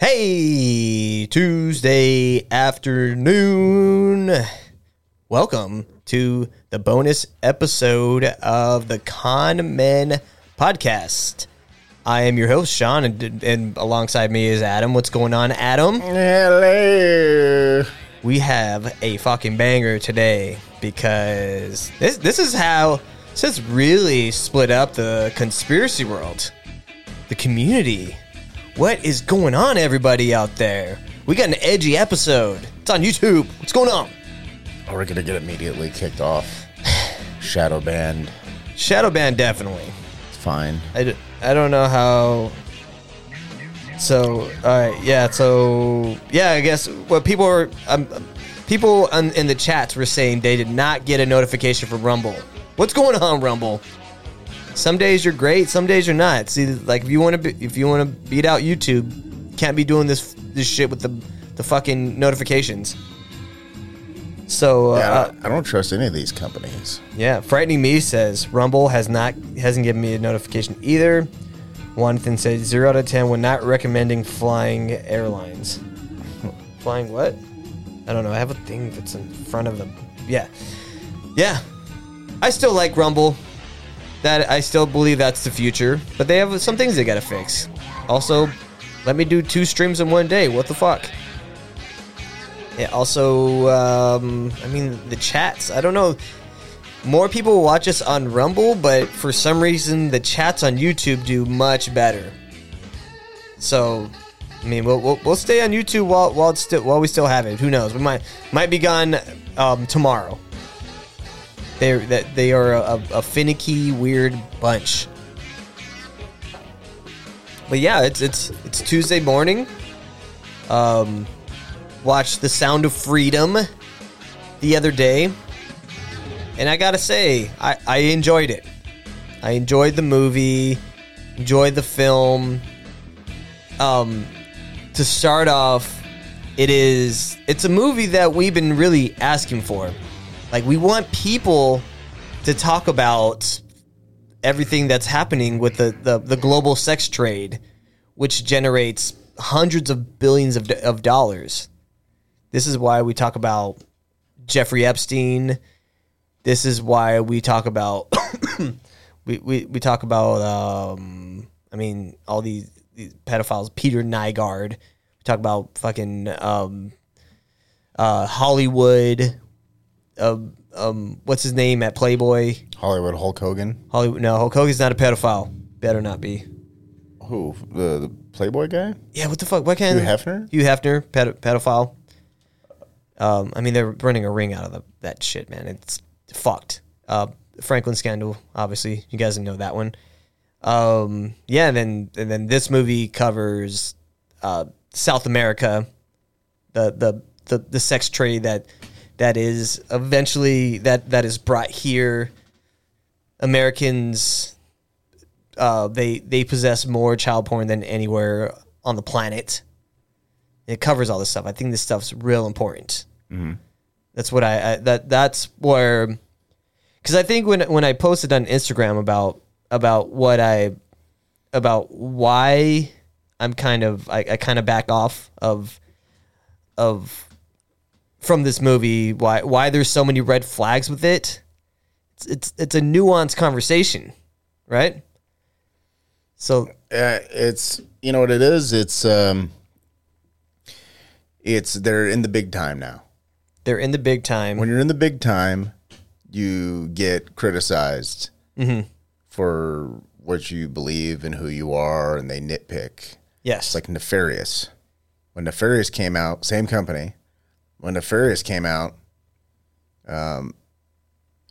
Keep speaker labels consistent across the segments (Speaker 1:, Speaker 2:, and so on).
Speaker 1: Hey, Tuesday afternoon. Welcome to the bonus episode of the Con Men podcast. I am your host, Sean, and, and alongside me is Adam. What's going on, Adam?
Speaker 2: Hello.
Speaker 1: We have a fucking banger today because this this is how this has really split up the conspiracy world, the community. What is going on, everybody out there? We got an edgy episode. It's on YouTube. What's going on?
Speaker 2: Oh, we're gonna get immediately kicked off. Shadow banned.
Speaker 1: Shadow ban definitely.
Speaker 2: It's fine.
Speaker 1: I, d- I don't know how. So all right, yeah. So yeah, I guess what people are um, people on, in the chats were saying they did not get a notification from Rumble. What's going on, Rumble? Some days you're great, some days you're not. See, like if you want to, if you want to beat out YouTube, can't be doing this this shit with the the fucking notifications. So uh,
Speaker 2: Yeah, I don't, I don't trust any of these companies.
Speaker 1: yeah, frightening me says Rumble has not hasn't given me a notification either. One thing says zero out of ten when not recommending flying airlines. flying what? I don't know. I have a thing that's in front of them. Yeah, yeah. I still like Rumble. That I still believe that's the future, but they have some things they gotta fix. Also, let me do two streams in one day. What the fuck? Yeah. Also, um, I mean the chats. I don't know more people watch us on Rumble, but for some reason the chats on YouTube do much better. So, I mean, we'll, we'll, we'll stay on YouTube while while still while we still have it. Who knows? We might might be gone um, tomorrow. They that they are a, a finicky, weird bunch. But yeah, it's it's it's Tuesday morning. Um, watched The Sound of Freedom the other day. And I gotta say, I, I enjoyed it. I enjoyed the movie, enjoyed the film. Um, to start off, it is it's a movie that we've been really asking for. Like we want people to talk about everything that's happening with the, the, the global sex trade, which generates hundreds of billions of, of dollars. This is why we talk about Jeffrey Epstein. This is why we talk about we, we, we talk about um I mean all these, these pedophiles Peter Nygard. We talk about fucking um uh Hollywood uh, um what's his name at Playboy?
Speaker 2: Hollywood Hulk Hogan.
Speaker 1: Hollywood no, Hulk Hogan's not a pedophile. Better not be.
Speaker 2: Who? The, the Playboy guy?
Speaker 1: Yeah, what the fuck? What can't
Speaker 2: Hugh Hefner?
Speaker 1: Hugh Hefner, pedo- pedophile. Um, I mean, they're running a ring out of the, that shit, man. It's fucked. Uh, Franklin scandal, obviously, you guys know that one. Um, yeah, and then and then this movie covers uh, South America, the, the the the sex trade that that is eventually that that is brought here. Americans uh, they they possess more child porn than anywhere on the planet. It covers all this stuff. I think this stuff's real important. That's what I, I that that's where because I think when when I posted on Instagram about about what I about why I'm kind of I, I kind of back off of of from this movie why why there's so many red flags with it. It's it's, it's a nuanced conversation, right? So
Speaker 2: Uh, it's you know what it is. It's um. It's they're in the big time now.
Speaker 1: they're in the big time.
Speaker 2: When you're in the big time, you get criticized for what you believe and who you are, and they nitpick.
Speaker 1: yes,
Speaker 2: It's like Nefarious. When Nefarious came out, same company. When Nefarious came out, um,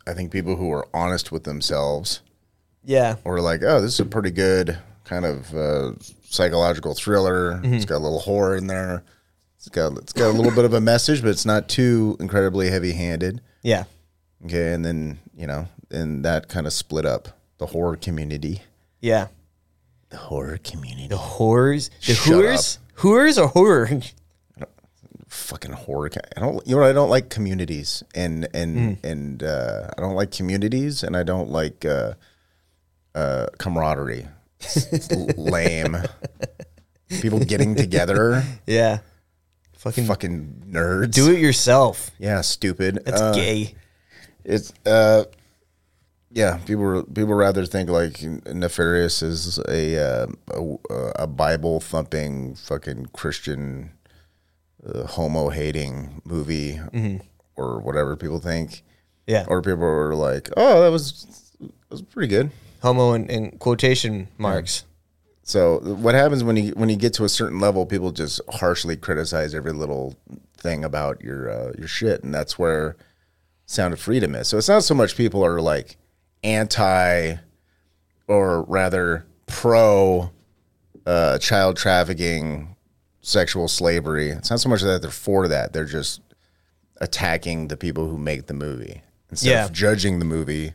Speaker 2: I think people who were honest with themselves
Speaker 1: yeah,
Speaker 2: were like, "Oh, this is a pretty good kind of uh, psychological thriller. It's got a little horror in there. It's got it's got a little bit of a message, but it's not too incredibly heavy-handed."
Speaker 1: yeah,
Speaker 2: Okay, and then you know, and that kind of split up the horror community.
Speaker 1: yeah.
Speaker 2: The horror community.
Speaker 1: The whores, the
Speaker 2: Shut
Speaker 1: whores, whores or horror.
Speaker 2: Fucking horror. I don't. You know what? I don't like communities, and and and uh, I don't like communities, and I don't like uh, uh, camaraderie. It's lame. people getting together.
Speaker 1: Yeah. Fucking
Speaker 2: Fucking nerds.
Speaker 1: do it yourself.
Speaker 2: Yeah, stupid.
Speaker 1: That's
Speaker 2: Uh,
Speaker 1: gay.
Speaker 2: It's uh, yeah. People people rather think like nefarious is a uh, a, a Bible thumping fucking Christian uh, homo hating movie
Speaker 1: Mm-hmm.
Speaker 2: or whatever people think,
Speaker 1: Yeah.
Speaker 2: or people were like, oh, that was that was pretty good.
Speaker 1: Homo in, in quotation marks.
Speaker 2: So what happens when you when you get to a certain level, people just harshly criticize every little thing about your uh, your shit, and that's where Sound of Freedom is. So it's not so much people are like anti, or rather pro, uh, child trafficking, sexual slavery. It's not so much that they're for that; they're just attacking the people who make the movie instead
Speaker 1: Yeah.
Speaker 2: of judging the movie on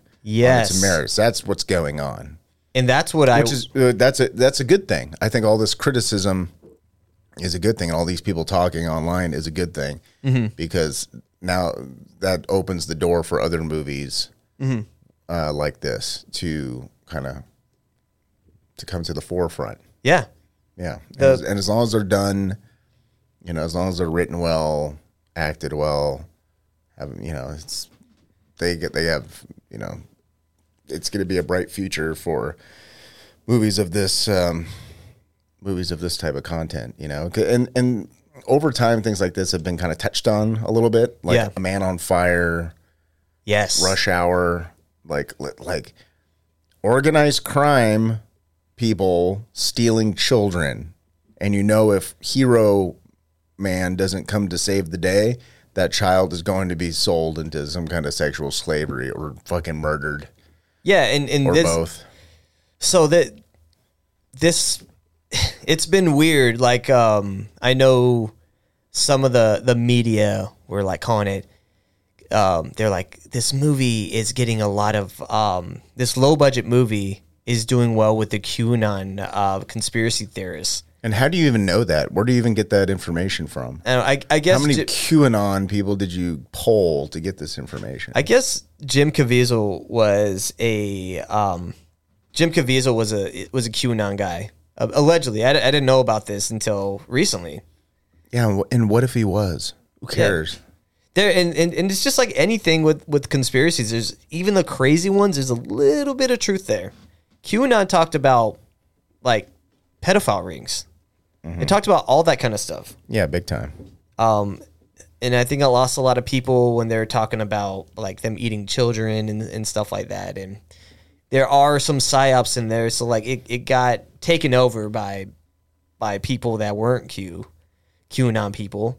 Speaker 2: its merits. That's what's going on
Speaker 1: And that's what I
Speaker 2: is uh, that's a that's a good thing. I think all this criticism is a good thing, and all these people talking online is a good thing because now that opens the door for other movies uh, like this to kind of to come to the forefront.
Speaker 1: yeah.
Speaker 2: Yeah, and, as, and as long as they're done, you know, as long as they're written well, acted well, have you know, it's they get they have you know, it's going to be a bright future for movies of this um, movies of this type of content. You know, and and over time things like this have been kind of touched on a little bit, like
Speaker 1: Yeah.
Speaker 2: A Man on Fire,
Speaker 1: Yes.
Speaker 2: Rush Hour, like like organized crime people stealing children. And you know if Hero Man doesn't come to save the day, that child is going to be sold into some kind of sexual slavery or fucking murdered
Speaker 1: Yeah, and, and
Speaker 2: or
Speaker 1: this
Speaker 2: both.
Speaker 1: so that this it's been weird like um i know some of the the media were like calling it um they're like this movie is getting a lot of um this low budget movie is doing well with the qanon uh conspiracy theorists
Speaker 2: And how do you even know that? Where do you even get that information from?
Speaker 1: and i i guess
Speaker 2: How many
Speaker 1: Ji-
Speaker 2: QAnon people did you poll to get this information?
Speaker 1: I guess Jim Caviezel was a um, Jim Caviezel was a was a QAnon guy. Uh, allegedly, I, I didn't know about this until recently.
Speaker 2: yeah, and and what if he was? Who cares?
Speaker 1: There and, and, and it's just like anything with with conspiracies. There's even the crazy ones. There's a little bit of truth there. QAnon talked about like pedophile rings. It talked about all that kind of stuff.
Speaker 2: Yeah, big time.
Speaker 1: Um, and I think I lost a lot of people when they're talking about like them eating children and, and stuff like that. And there are some psyops in there, so like it, it got taken over by by people that weren't Q QAnon people.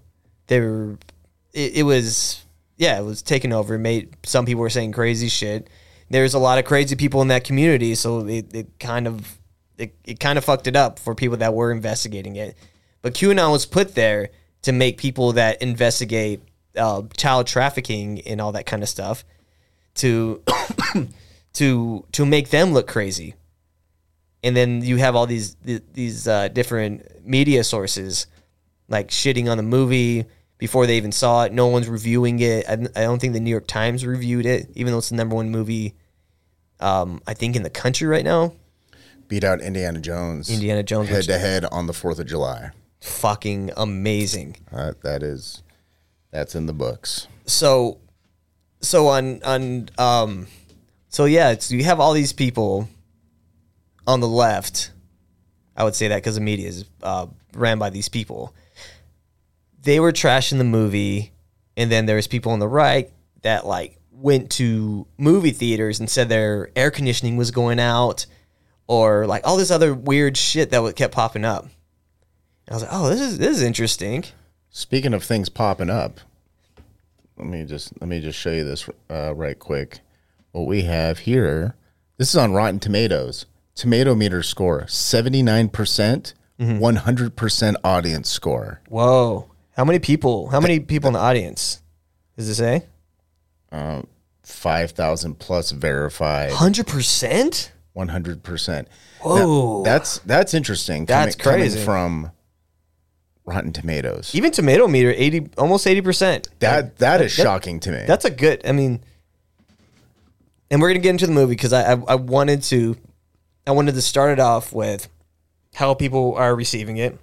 Speaker 1: They were it, it was yeah, it was taken over. Made some people were saying crazy shit. There's a lot of crazy people in that community, so it, it kind of it, it kind of fucked it up for people that were investigating it. But QAnon was put there to make people that investigate uh, child trafficking and all that kind of stuff to to to make them look crazy. And then you have all these these uh, different media sources like shitting on the movie before they even saw it. No one's reviewing it. I, I don't think the New York Times reviewed it, even though it's the number one movie. Um, I think in the country right now.
Speaker 2: Beat out Indiana Jones.
Speaker 1: Indiana Jones,
Speaker 2: head to head on the Fourth of July.
Speaker 1: Fucking amazing.
Speaker 2: Uh, that is, that's in the books.
Speaker 1: so so on on um so yeah it's, you have all these people on the left i would say that because the media is uh, ran by these people they were trashing the movie and then there was people on the right that like went to movie theaters and said their air conditioning was going out or like all this other weird shit that kept popping up and i was like oh this is this is interesting
Speaker 2: Speaking of things popping up, let me just let me just show you this uh, right quick. What we have here, this is on Rotten Tomatoes. Tomato meter score seventy nine percent, one hundred percent audience score.
Speaker 1: Whoa. How many people? How many people in the audience? Does it say?
Speaker 2: Five thousand plus verified,
Speaker 1: 100%?
Speaker 2: one hundred percent.
Speaker 1: Whoa.
Speaker 2: That's that's interesting.
Speaker 1: That's
Speaker 2: coming,
Speaker 1: crazy.
Speaker 2: coming from Rotten Tomatoes.
Speaker 1: Even tomato meter 80 almost 80%.
Speaker 2: That that is shocking to me.
Speaker 1: That's a good. I mean and we're going to get into the movie cuz I, I I wanted to I wanted to start it off with how people are receiving it.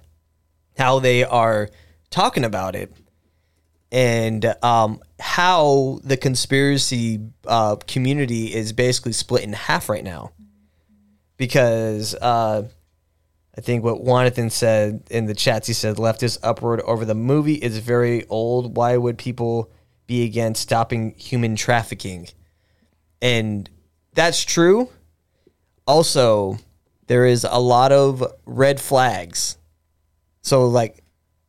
Speaker 1: how they are talking about it and um, how the conspiracy uh, community is basically split in half right now. Because uh, I think what Jonathan said in the chats, he said leftist upward over the movie is very old. Why would people be against stopping human trafficking? And that's true. Also, there is a lot of red flags. So, like,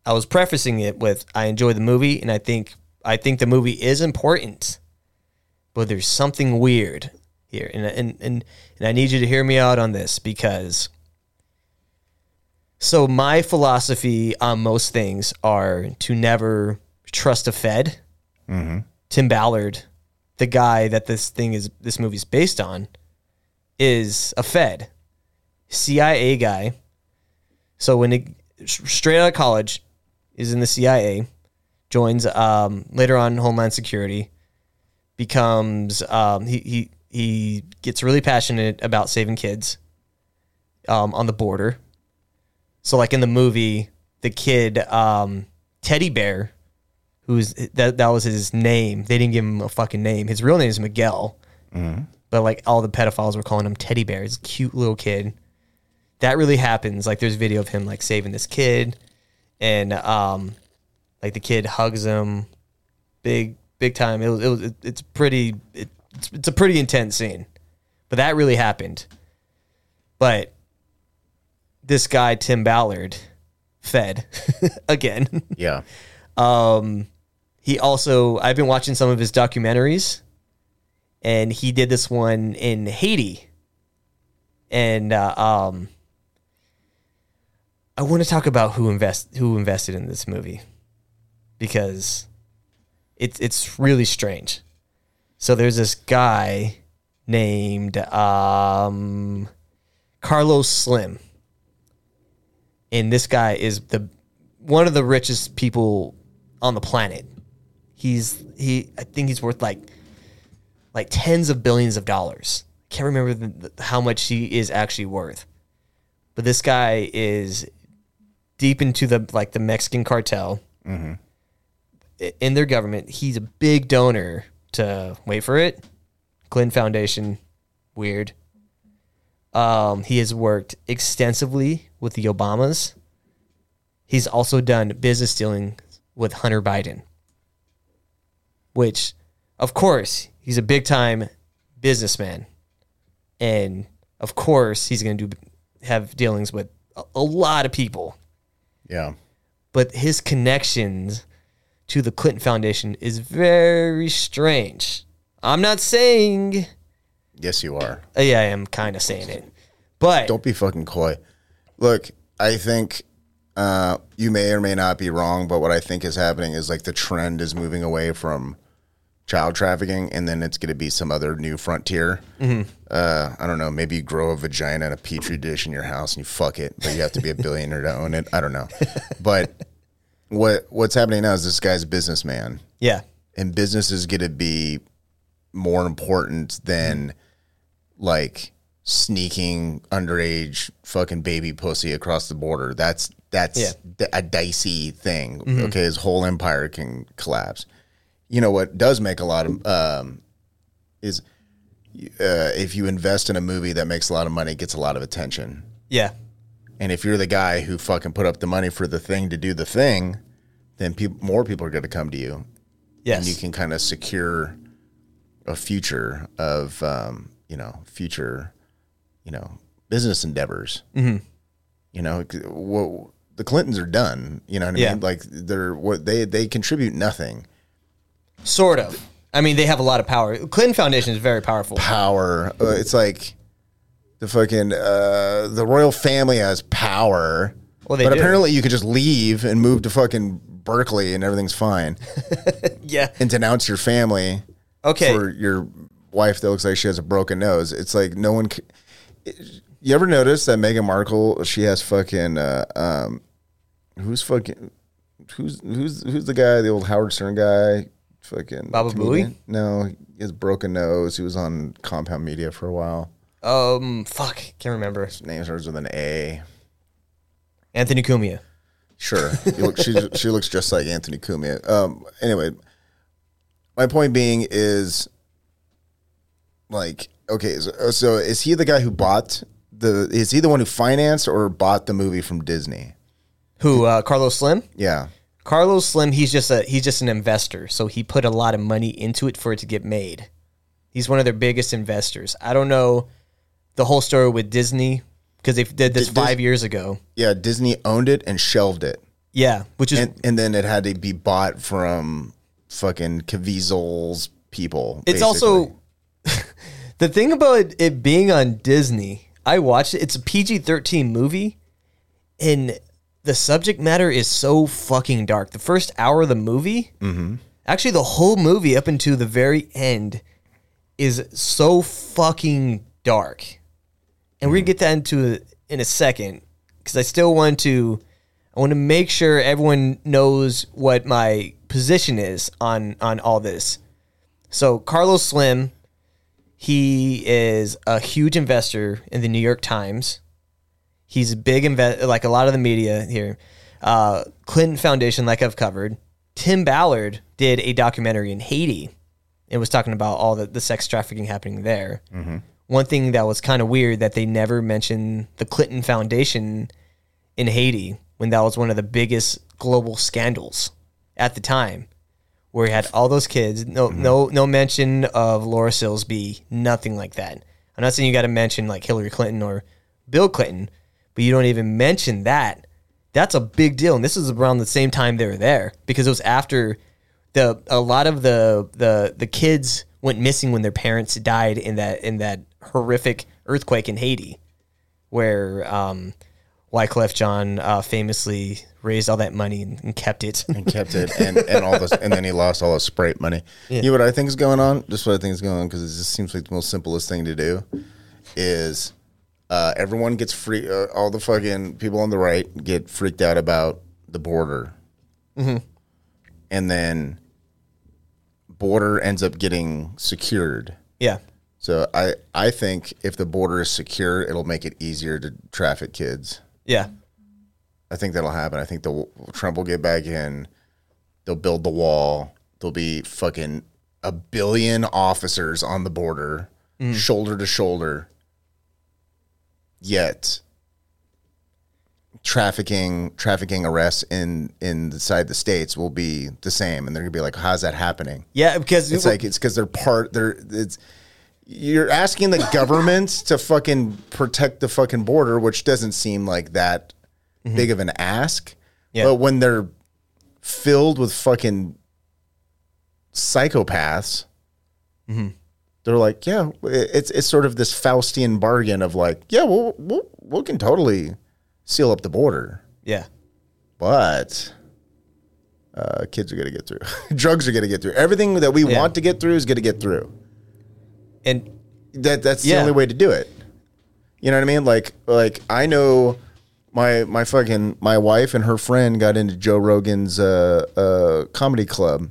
Speaker 1: I was prefacing it with I enjoy the movie, and I think I think the movie is important, but there's something weird here, and and and, and I need you to hear me out on this because. So my philosophy on most things are to never trust a Fed. Mm-hmm. Tim Ballard, the guy that this thing is this movie's based on, is a Fed, CIA guy. So when it straight out of college, is in the CIA, joins um, later on Homeland Security, becomes um, he he he gets really passionate about saving kids um, on the border. So like in the movie, the kid um, Teddy Bear, who's that that was his name. They didn't give him a fucking name. His real name is Miguel. But like all the pedophiles were calling him Teddy Bear. He's a cute little kid. That really happens. Like there's video of him like saving this kid, and um, like the kid hugs him, big big time. It was, it was it's pretty it, it's, it's a pretty intense scene, but that really happened. But this guy Tim Ballard, Fed again.
Speaker 2: Yeah.
Speaker 1: Um, he also I've been watching some of his documentaries, and he did this one in Haiti, and uh, um, I want to talk about who invest who invested in this movie because it's it's really strange. So there's this guy named um, Carlos Slim, and this guy is the one of the richest people on the planet. He's he I think he's worth like like tens of billions of dollars. Can't remember the, the, how much he is actually worth. But this guy is deep into the like the Mexican cartel. I- In their government, he's a big donor to wait for it, Clinton Foundation. Weird. Um, he has worked extensively with the Obamas. He's also done business dealing with Hunter Biden, which, of course, he's a big time businessman, and of course, he's going to do have dealings with a, a lot of people.
Speaker 2: Yeah.
Speaker 1: But his connections to the Clinton Foundation is very strange. I'm not saying,
Speaker 2: Yes, you are.
Speaker 1: uh, yeah, I am kind of saying it, but
Speaker 2: Don't be fucking coy. Look, I think uh, you may or may not be wrong, but what I think is happening is like the trend is moving away from child trafficking, and then it's going to be some other new frontier. Uh, I don't know. Maybe you grow a vagina in a petri dish in your house and you fuck it, but you have to be a billionaire to own it. I don't know. But what what's happening now is this guy's a businessman
Speaker 1: yeah,
Speaker 2: and business is going to be more important than like sneaking underage fucking baby pussy across the border. That's that's
Speaker 1: Yeah.
Speaker 2: d- a dicey thing. Okay, his whole empire can collapse. You know what does make a lot of um, is uh, if you invest in a movie that makes a lot of money, it gets a lot of attention.
Speaker 1: yeah,
Speaker 2: And if you're the guy who fucking put up the money for the thing to do the thing, then people more people are going to come to you
Speaker 1: yes,
Speaker 2: and you can kind of secure a future of um, you know future you know business endeavors. Mm-hmm. You know, what the Clintons are done. You know what I
Speaker 1: Yeah.
Speaker 2: mean? Like they're what they they contribute nothing.
Speaker 1: sort of. I mean, they have a lot of power. Clinton Foundation is very powerful.
Speaker 2: Power. Uh, it's like the fucking uh, the royal family has power.
Speaker 1: Well, they
Speaker 2: but
Speaker 1: do.
Speaker 2: apparently you could just leave and move to fucking Berkeley and everything's fine,
Speaker 1: Yeah.
Speaker 2: and denounce your family.
Speaker 1: Okay.
Speaker 2: for your wife that looks like she has a broken nose. It's like no one. c- You ever notice that Meghan Markle? She has fucking. Uh, um, who's fucking? Who's who's who's the guy? The old Howard Stern guy. Fucking
Speaker 1: Baba
Speaker 2: comedian?
Speaker 1: Booey?
Speaker 2: No, he has broken nose. He was on Compound Media for a while.
Speaker 1: Um, fuck, can't remember.
Speaker 2: His name starts with an A.
Speaker 1: Anthony Cumia.
Speaker 2: Sure. Look, she she looks just like Anthony Cumia. Um. Anyway, my point being is, like, okay, so, so is he the guy who bought the? Is he the one who financed or bought the movie from Disney?
Speaker 1: Who? Uh, Carlos Slim.
Speaker 2: Yeah.
Speaker 1: Carlos Slim. He's just a he's just an investor. So he put a lot of money into it for it to get made. He's one of their biggest investors. I don't know the whole story with Disney because they did this
Speaker 2: Dis-
Speaker 1: five years ago.
Speaker 2: Yeah. Disney owned it and shelved it,
Speaker 1: Yeah, which is
Speaker 2: and and then it had to be bought from fucking Caviezel's people.
Speaker 1: It's
Speaker 2: basically.
Speaker 1: also the thing about it, it being on Disney. I watched it. It's a PG thirteen movie, and the subject matter is so fucking dark. The first hour of the movie,
Speaker 2: Mm-hmm.
Speaker 1: actually, the whole movie up until the very end, is so fucking dark. And we're gonna get that into in a second because I still want to. I want to make sure everyone knows what my position is on on all this. So Carlos Slim, he is a huge investor in the New York Times. He's a big invest, like a lot of the media here. Uh, Clinton Foundation, like I've covered. Tim Ballard did a documentary in Haiti and was talking about all the, the sex trafficking happening there. One thing that was kind of weird that they never mentioned the Clinton Foundation in Haiti when that was one of the biggest global scandals at the time where he had all those kids. No, no, no mention of Laura Silsby. Nothing like that. I'm not saying you got to mention like Hillary Clinton or Bill Clinton, but you don't even mention that. That's a big deal, and this is around the same time they were there because it was after the a lot of the the the kids went missing when their parents died in that in that horrific earthquake in Haiti, where um, Wyclef Jean uh, famously raised all that money and, and kept it.
Speaker 2: and kept it and, and all this and then he lost all his sprite money. You know what I think is going on? Just what I think is going on because it just seems like the most simplest thing to do is uh, everyone gets free. Uh, all the fucking people on the right get freaked out about the border, and then border ends up getting secured.
Speaker 1: yeah,
Speaker 2: So I I think if the border is secure, it'll make it easier to traffic kids.
Speaker 1: yeah,
Speaker 2: I think that'll happen. I think the Trump will get back in. They'll build the wall. There'll be fucking a billion officers on the border, shoulder to shoulder. Yet, trafficking trafficking arrests in inside the states will be the same, and they're gonna be like, "How's that happening?"
Speaker 1: yeah. Because
Speaker 2: It's like it's because they're part. They're it's. You're asking the government to fucking protect the fucking border, which doesn't seem like that mm-hmm. big of an ask.
Speaker 1: Yeah.
Speaker 2: But when they're filled with fucking psychopaths, mm-hmm. They're like, yeah, it's it's sort of this Faustian bargain of like, yeah, we'll, we'll we can totally seal up the border,
Speaker 1: yeah,
Speaker 2: but uh, kids are gonna get through. Drugs are gonna get through. Everything that we
Speaker 1: Yeah.
Speaker 2: want to get through is gonna get through.
Speaker 1: and
Speaker 2: That that's the only way to do it. You know what I mean? Like like I know my my fucking my wife and her friend got into Joe Rogan's uh, uh, comedy club.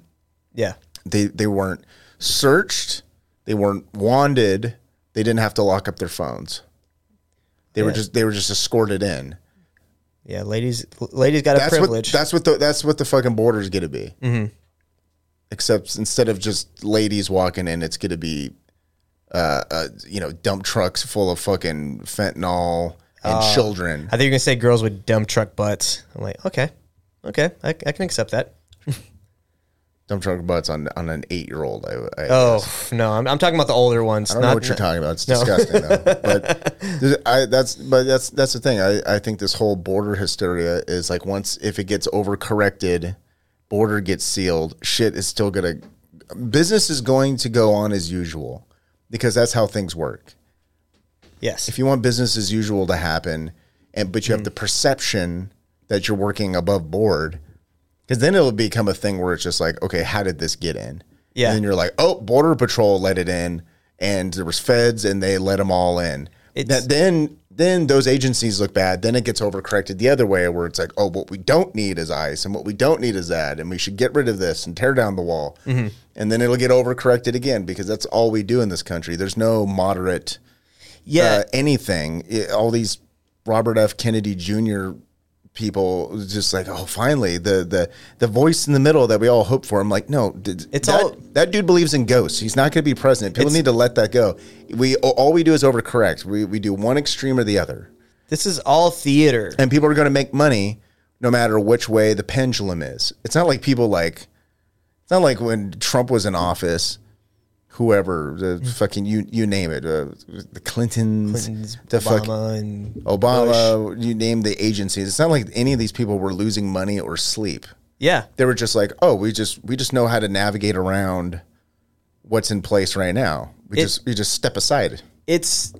Speaker 1: yeah,
Speaker 2: They they weren't searched. They weren't wanted. They didn't have to lock up their phones. They were just they were just escorted in.
Speaker 1: yeah. Ladies, ladies got a
Speaker 2: That's what
Speaker 1: privilege.
Speaker 2: that's what the that's what the fucking border is to be.
Speaker 1: Mm-hmm.
Speaker 2: Except instead of just ladies walking in, it's going to be, uh, uh, you know, dump trucks full of fucking fentanyl and
Speaker 1: Uh,
Speaker 2: children.
Speaker 1: I think you're gonna say girls with dump truck butts. I'm like, okay, okay, I, I can accept that.
Speaker 2: Dump truck butts on on an eight year old. I, I
Speaker 1: Oh
Speaker 2: guess.
Speaker 1: no, I'm, I'm talking about the older ones.
Speaker 2: I don't know what you're talking about. It's
Speaker 1: no.
Speaker 2: disgusting though. But I, that's but that's that's the thing. I, I think this whole border hysteria is like once if it gets overcorrected, border gets sealed, shit is still gonna business is going to go on as usual because that's how things work.
Speaker 1: Yes.
Speaker 2: If you want business as usual to happen, and but
Speaker 1: Mm.
Speaker 2: you have the perception that you're working above board, because then it'll become a thing where it's just like, okay, how did this get in?
Speaker 1: Yeah.
Speaker 2: And then you're like, oh, border patrol let it in, and there was feds, and they let them all in. That then then those agencies look bad. Then it gets overcorrected the other way, where it's like, oh, what we don't need is ICE, and what we don't need is that, and we should get rid of this and tear down the wall.
Speaker 1: Mm-hmm.
Speaker 2: And then it'll get overcorrected again because that's all we do in this country. There's no moderate
Speaker 1: yeah.
Speaker 2: uh, anything. I- all these Robert F. Kennedy Jr. people just like, oh, finally the the the voice in the middle that we all hope for. I'm like, no, d-
Speaker 1: It's
Speaker 2: that,
Speaker 1: all-
Speaker 2: that dude believes in ghosts. He's not going to be president. People need to let that go. We all we do is overcorrect. We we do one extreme or the other,
Speaker 1: This is all theater.
Speaker 2: and people are going to make money no matter which way the pendulum is. It's not like people like. It's not like when Trump was in office. Whoever the
Speaker 1: Mm.
Speaker 2: fucking you you name it, uh, the Clintons,
Speaker 1: Clintons,
Speaker 2: the fuck,
Speaker 1: Obama and
Speaker 2: Obama, you name the agencies. It's not like any of these people were losing money or sleep.
Speaker 1: Yeah.
Speaker 2: They were just like, oh, we just we just know how to navigate around what's in place right now. We
Speaker 1: It-
Speaker 2: just we just step aside.
Speaker 1: it's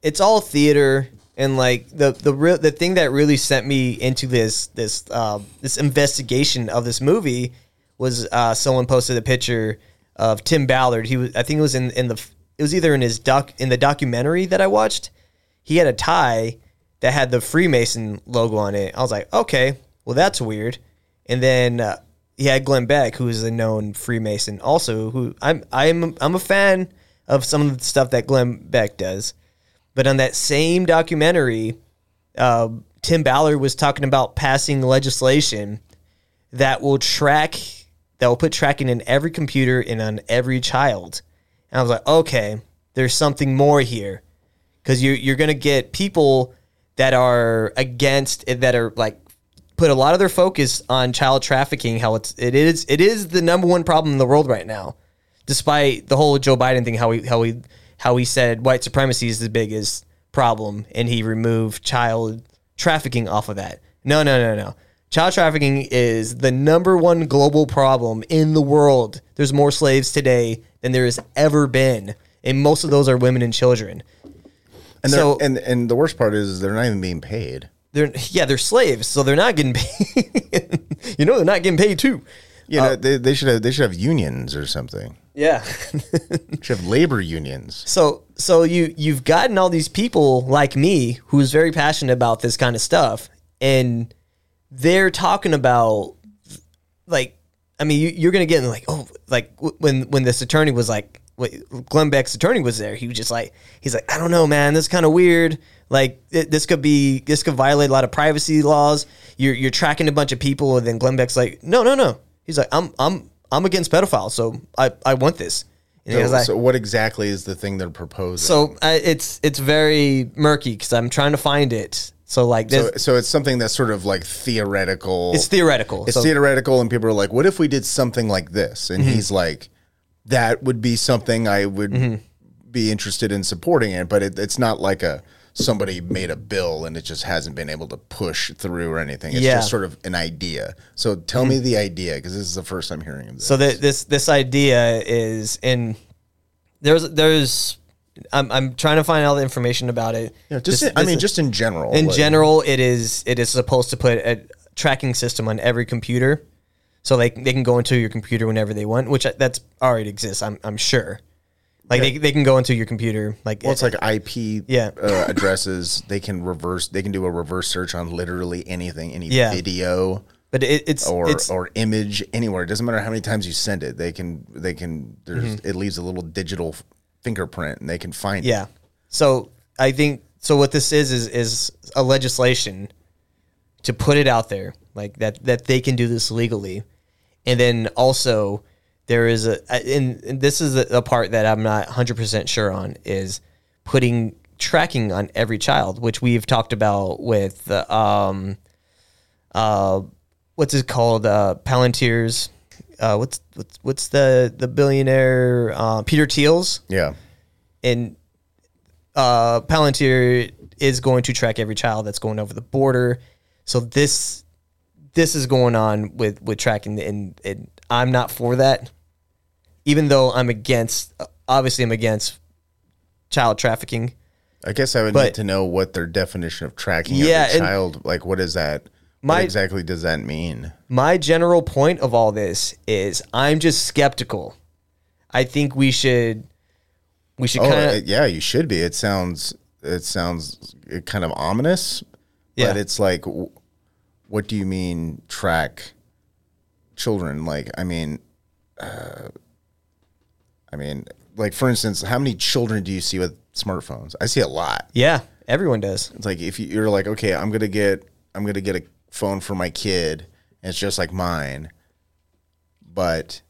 Speaker 1: it's all theater and like the the real the thing that really sent me into this this uh, this investigation of this movie was uh, someone posted a picture of Tim Ballard. He was I think it was in in the it was either in his doc in the documentary that I watched. He had a tie that had the Freemason logo on it. I was like, okay, well that's weird. And then uh, he had Glenn Beck, who is a known Freemason, also. Who I'm I'm I'm a fan of some of the stuff that Glenn Beck does. But on that same documentary, uh, Tim Ballard was talking about passing legislation that will track that will put tracking in every computer and on every child. And I was like, okay, there's something more here because you're you're gonna get people that are against it, that are like put a lot of their focus on child trafficking. How it's it is it is the number one problem in the world right now, despite the whole Joe Biden thing. How he how he how he said white supremacy is the biggest problem, and he removed child trafficking off of that. No, no, no, no. Child trafficking is the number one global problem in the world. There's more slaves today than there has ever been, and most of those are women and children.
Speaker 2: And
Speaker 1: So-
Speaker 2: and and the worst part is they're not even being paid.
Speaker 1: They're yeah, they're slaves, so they're not getting paid. you know, they're not getting paid too.
Speaker 2: You uh, know, they, they should have they should have unions or something.
Speaker 1: Yeah.
Speaker 2: Should have labor unions.
Speaker 1: so so you you've gotten all these people like me who's very passionate about this kind of stuff, and they're talking about like I mean you, you're gonna get in like oh like when when this attorney was like Glenn Beck's attorney was there he was just like he's like I don't know man this is kind of weird like it, this could be this could violate a lot of privacy laws you're you're tracking a bunch of people and then Glenn Beck's like no no no he's like I'm I'm I'm against pedophiles so I I want this
Speaker 2: So,
Speaker 1: like,
Speaker 2: so what exactly is the thing they're proposing?
Speaker 1: so uh, it's it's very murky because I'm trying to find it. So like
Speaker 2: so,
Speaker 1: this,
Speaker 2: so it's something that's sort of like theoretical.
Speaker 1: it's theoretical.
Speaker 2: It's
Speaker 1: so,
Speaker 2: theoretical, and people are like, "What if we did something like this?" And
Speaker 1: Mm-hmm.
Speaker 2: he's like, "That would be something I would
Speaker 1: Mm-hmm.
Speaker 2: be interested in supporting it." But it, it's not like a somebody made a bill and it just hasn't been able to push through or anything. It's
Speaker 1: Yeah. Mm-hmm.
Speaker 2: just sort of an idea. So tell me the idea because this is the first I'm hearing of this.
Speaker 1: so that this this idea is in there's there's I'm I'm trying to find all the information about it.
Speaker 2: Yeah, just
Speaker 1: This-
Speaker 2: in- I
Speaker 1: this
Speaker 2: mean,
Speaker 1: is-
Speaker 2: just in general.
Speaker 1: in
Speaker 2: like-
Speaker 1: general, it is it is supposed to put a tracking system on every computer, so they they can go into your computer whenever they want, which that's already exists. I'm I'm sure. Like they, they can go into your computer like
Speaker 2: Well, it's like IP
Speaker 1: Yeah.
Speaker 2: uh, addresses. They can reverse. They can do a reverse search on literally anything, any
Speaker 1: Yeah.
Speaker 2: video
Speaker 1: but it, it's
Speaker 2: or
Speaker 1: it's
Speaker 2: or image anywhere. It doesn't matter how many times you send it. They can they can. There's
Speaker 1: Mm-hmm.
Speaker 2: it leaves a little digital fingerprint, and they can find. it.
Speaker 1: Yeah. So I think so. What this is is is a legislation to put it out there, like that that they can do this legally, and then also there is a and, and this is a, a part that I'm not 100 percent sure on is putting tracking on every child, which we've talked about with the um uh what's it called uh Palantir's uh what's what's what's the the billionaire uh Peter Thiel's
Speaker 2: yeah.
Speaker 1: and uh, Palantir is going to track every child that's going over the border. So this this is going on with with tracking, and, and I'm not for that. Even though I'm against, obviously, I'm against child trafficking.
Speaker 2: I guess I would
Speaker 1: But-
Speaker 2: need to know what their definition of tracking
Speaker 1: Yeah,
Speaker 2: of a
Speaker 1: and-
Speaker 2: child. Like, what is that?
Speaker 1: My-
Speaker 2: what exactly does that mean?
Speaker 1: My general point of all this is I'm just skeptical. I think we should we should
Speaker 2: Oh,
Speaker 1: kind of
Speaker 2: yeah, you should be. It sounds it sounds kind of ominous,
Speaker 1: Yeah.
Speaker 2: but it's like, what do you mean track children? Like, I mean, uh, I mean, like for instance, how many children do you see with smartphones? I see a lot.
Speaker 1: yeah, everyone does.
Speaker 2: It's like if you- you're like, okay, I'm gonna get I'm gonna get a phone for my kid and it's just like mine. But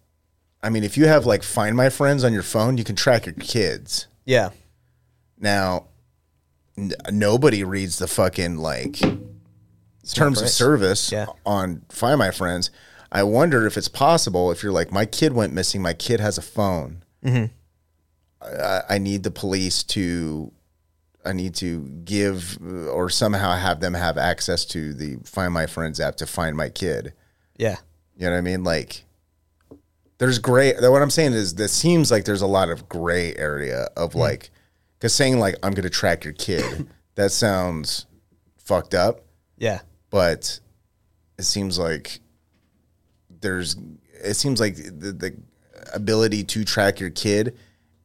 Speaker 2: I mean, if you have like find my friends on your phone, you can track your kids.
Speaker 1: Yeah.
Speaker 2: Now, n- nobody reads the fucking like terms of service
Speaker 1: Yeah.
Speaker 2: on Find My Friends. I wonder if it's possible if you're like, my kid went missing, my kid has a phone.
Speaker 1: Mm-hmm.
Speaker 2: I, I need the police to, I need to give uh, or somehow have them have access to the Find My Friends app to find my kid.
Speaker 1: Yeah.
Speaker 2: You know what I mean? Like, there's gray. What I'm saying is, this seems like there's a lot of gray area of like, because saying like I'm going to track your kid, that sounds fucked up.
Speaker 1: Yeah.
Speaker 2: But it seems like there's. It seems like the, the ability to track your kid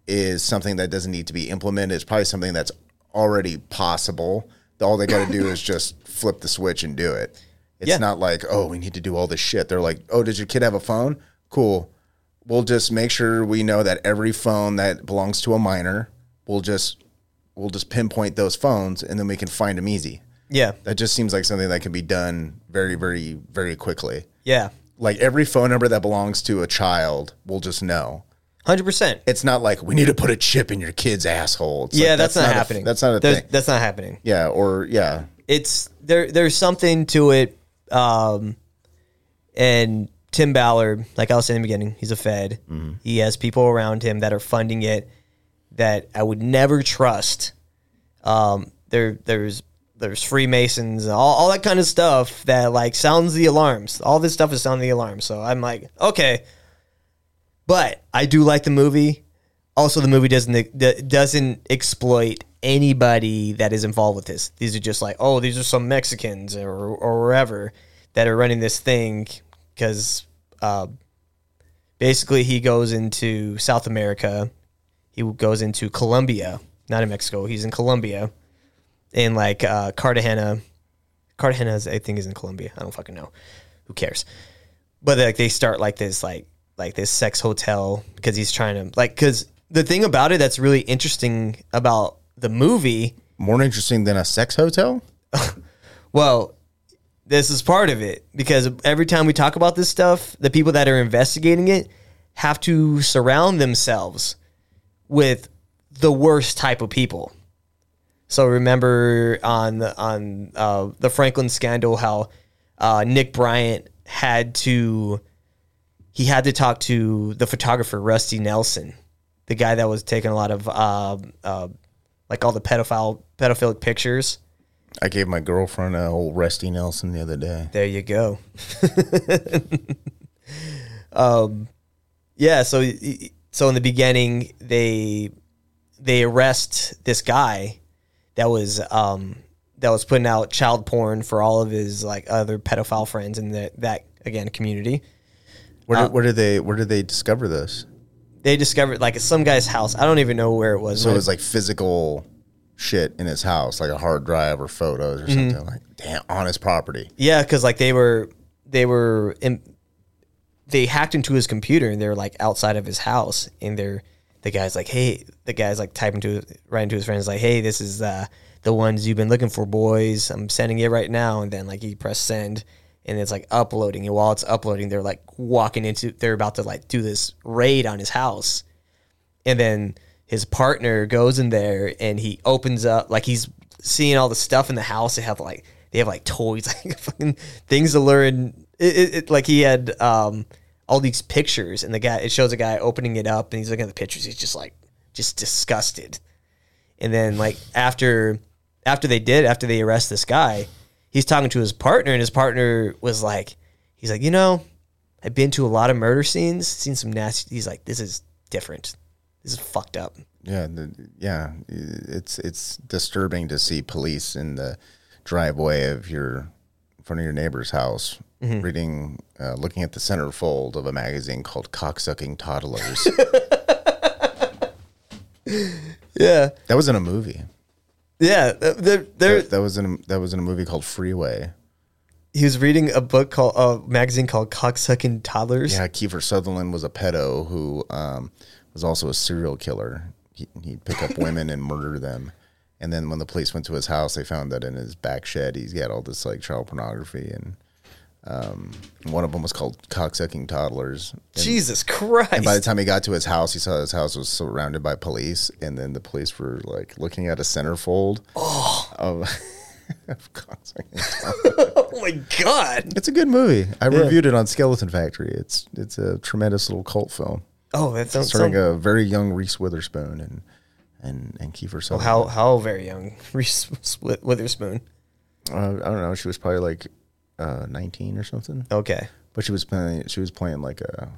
Speaker 2: is something that doesn't need to be implemented. It's probably something that's already possible. All they got to do is just flip the switch and do it. It's
Speaker 1: Yeah.
Speaker 2: not like, oh, we need to do all this shit. They're like, oh, does your kid have a phone? Cool. We'll just make sure we know that every phone that belongs to a minor, we'll just we'll just pinpoint those phones and then we can find them easy.
Speaker 1: Yeah.
Speaker 2: That just seems like something that can be done very, very, very quickly.
Speaker 1: Yeah.
Speaker 2: Like every phone number that belongs to a child, we'll just know.
Speaker 1: Hundred percent.
Speaker 2: It's not like we need to put a chip in your kid's asshole. It's
Speaker 1: Yeah,
Speaker 2: like,
Speaker 1: that's, not,
Speaker 2: a-
Speaker 1: happening.
Speaker 2: that's not a thing.
Speaker 1: That's not happening.
Speaker 2: Yeah, or yeah,
Speaker 1: It's there. There's something to it. Um, and Tim Ballard, like I was saying in the beginning, he's a Fed. He has people around him that are funding it that I would never trust. Um, there, there's there's Freemasons, all, all that kind of stuff that like sounds the alarms. All this stuff is sounding the alarm. So I'm like, okay, but I do like the movie. Also, the movie doesn't doesn't exploit anybody that is involved with this. These are just like, oh, these are some Mexicans or or wherever that are running this thing because uh, basically he goes into South America, he goes into Colombia, not in Mexico. He's in Colombia, in like uh, Cartagena. Cartagena, I think, is in Colombia. I don't fucking know. Who cares? But like they start like this like like this sex hotel because he's trying to like because the thing about it that's really interesting about the movie
Speaker 2: more interesting than a sex hotel.
Speaker 1: well this is part of it because every time we talk about this stuff the people that are investigating it have to surround themselves with the worst type of people so remember on the on uh, the franklin scandal how uh, nick bryant had to he had to talk to the photographer rusty nelson the guy that was taking a lot of uh, uh, like all the pedophile pedophilic pictures
Speaker 2: I gave my girlfriend a old Rusty Nelson the other day.
Speaker 1: There you go. um, yeah. So, so in the beginning, they they arrest this guy that was um that was putting out child porn for all of his like other pedophile friends in that that again community.
Speaker 2: Where
Speaker 1: Uh,
Speaker 2: did, where did they where did they discover this?
Speaker 1: They discovered like at some guy's house. I don't even know where it was.
Speaker 2: So it was like physical shit in his house, like a hard drive or photos or
Speaker 1: Mm-hmm.
Speaker 2: something like damn on his property.
Speaker 1: Yeah, because like they were they were in, they hacked into his computer and they're like outside of his house and they're the guy's like, hey, the guy's like typing to writing to his friends like, hey, this is uh, the ones you've been looking for, boys. I'm sending it right now, and then like he press send and it's like uploading and while it's uploading, they're like walking into they're about to like do this raid on his house, and then his partner goes in there and he opens up like he's seeing all the stuff in the house. They have like they have like toys, like fucking things to learn. It, it, it like he had um all these pictures and the guy it shows a guy opening it up and he's looking at the pictures. He's just like just disgusted. And then like after after they did after they arrest this guy, he's talking to his partner and his partner was like he's like you know I've been to a lot of murder scenes, seen some nasty. He's like this is different. This is fucked up.
Speaker 2: Yeah, the, yeah, it's it's disturbing to see police in the driveway of your in front of your neighbor's house
Speaker 1: Mm-hmm.
Speaker 2: reading, uh, looking at the centerfold of a magazine called "Cocksucking Toddlers."
Speaker 1: Yeah,
Speaker 2: that was in a movie.
Speaker 1: Yeah. They're, they're,
Speaker 2: That, that was in a, that was in a movie called Freeway.
Speaker 1: he was reading a book called a magazine called Cocksucking Toddlers.
Speaker 2: Yeah, Kiefer Sutherland was a pedo who um, was also a serial killer. He, he'd pick up women and murder them, And then when the police went to his house, they found that in his back shed he's got all this like child pornography, and um, one of them was called cocksucking toddlers. And,
Speaker 1: Jesus Christ.
Speaker 2: and by the time he got to his house, he saw his house was surrounded by police, and then the police were like looking at a centerfold
Speaker 1: Oh.
Speaker 2: of, of
Speaker 1: oh my God.
Speaker 2: It's a good movie. I reviewed it on Skeleton Factory. It's it's a tremendous little cult film
Speaker 1: Oh, that sounds
Speaker 2: starring
Speaker 1: so.
Speaker 2: a very young Reese Witherspoon and and and Kiefer Sutherland.
Speaker 1: How how very young Reese Witherspoon.
Speaker 2: Uh, I don't know. She was probably like uh, 19 or something.
Speaker 1: Okay.
Speaker 2: But she was playing. She was playing like a.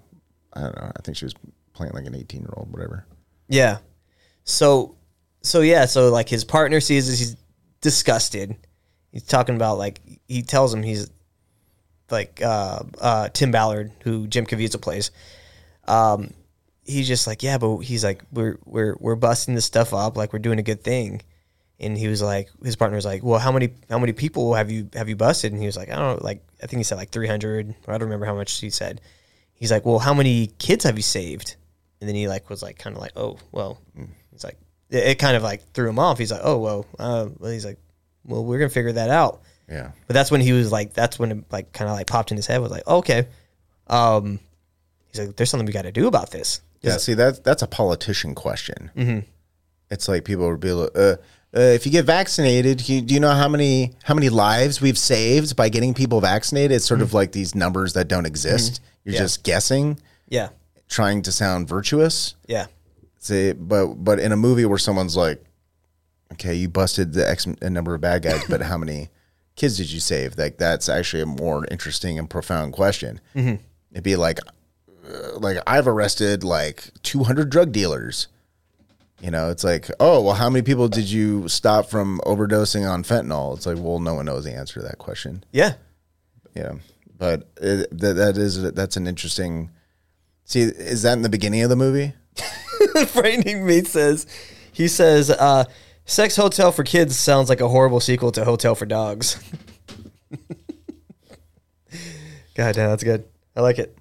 Speaker 2: I don't know. I think she was playing like an 18 year old, whatever.
Speaker 1: Yeah. So so yeah, so like his partner sees this, he's disgusted. He's talking about like he tells him he's like uh uh Tim Ballard, who Jim Caviezel plays. Um he's just like, Yeah, but he's like, We're we're we're busting this stuff up, like we're doing a good thing. And he was like his partner was like, Well, how many how many people have you have you busted? And he was like, I don't know, like I think he said like three hundred, or I don't remember how much he said. He's like, Well, how many kids have you saved? And then he like was like kind of like, oh well, he's like it, it kind of like threw him off. He's like, oh well, uh, well, he's like, well, we're gonna figure that out.
Speaker 2: Yeah.
Speaker 1: But that's when he was like, that's when it like kind of like popped in his head was like, okay, um, he's like, there's something we got to do about this.
Speaker 2: Yeah. See, that's that's a politician question. It's like people would be like, uh, uh, if you get vaccinated, you, do you know how many how many lives we've saved by getting people vaccinated? It's sort of like these numbers that don't exist. You're
Speaker 1: Yeah.
Speaker 2: just guessing,
Speaker 1: Yeah,
Speaker 2: trying to sound virtuous.
Speaker 1: yeah,
Speaker 2: Say, but but in a movie where someone's like, okay, you busted the X number of bad guys, but how many kids did you save? Like that's actually a more interesting and profound question. It'd be like, uh, like I've arrested like 200 drug dealers. You know, it's like, oh, well, how many people did you stop from overdosing on fentanyl? It's like, well, no one knows the answer to that question.
Speaker 1: yeah.
Speaker 2: Yeah, but it, that that is that's an interesting. See, is that in the beginning of the movie?
Speaker 1: Frightening me says, he says, uh, sex hotel for kids sounds like a horrible sequel to Hotel for Dogs. God damn, that's good. I like it.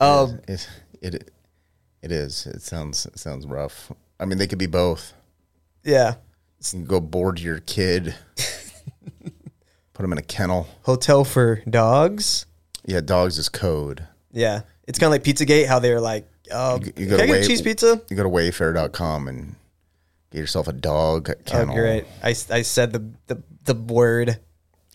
Speaker 1: Um,
Speaker 2: It, it it is. It sounds it sounds rough. I mean, they could be both.
Speaker 1: yeah,
Speaker 2: You can go board your kid, put them in a kennel.
Speaker 1: Hotel for Dogs.
Speaker 2: Yeah, dogs is code.
Speaker 1: Yeah, it's kind of like PizzaGate. How they're like, uh,
Speaker 2: You
Speaker 1: can
Speaker 2: go
Speaker 1: I
Speaker 2: to
Speaker 1: get a cheese pizza?
Speaker 2: You go to Wayfair.com and get yourself a dog kennel.
Speaker 1: Oh, great! I, I said the, the the word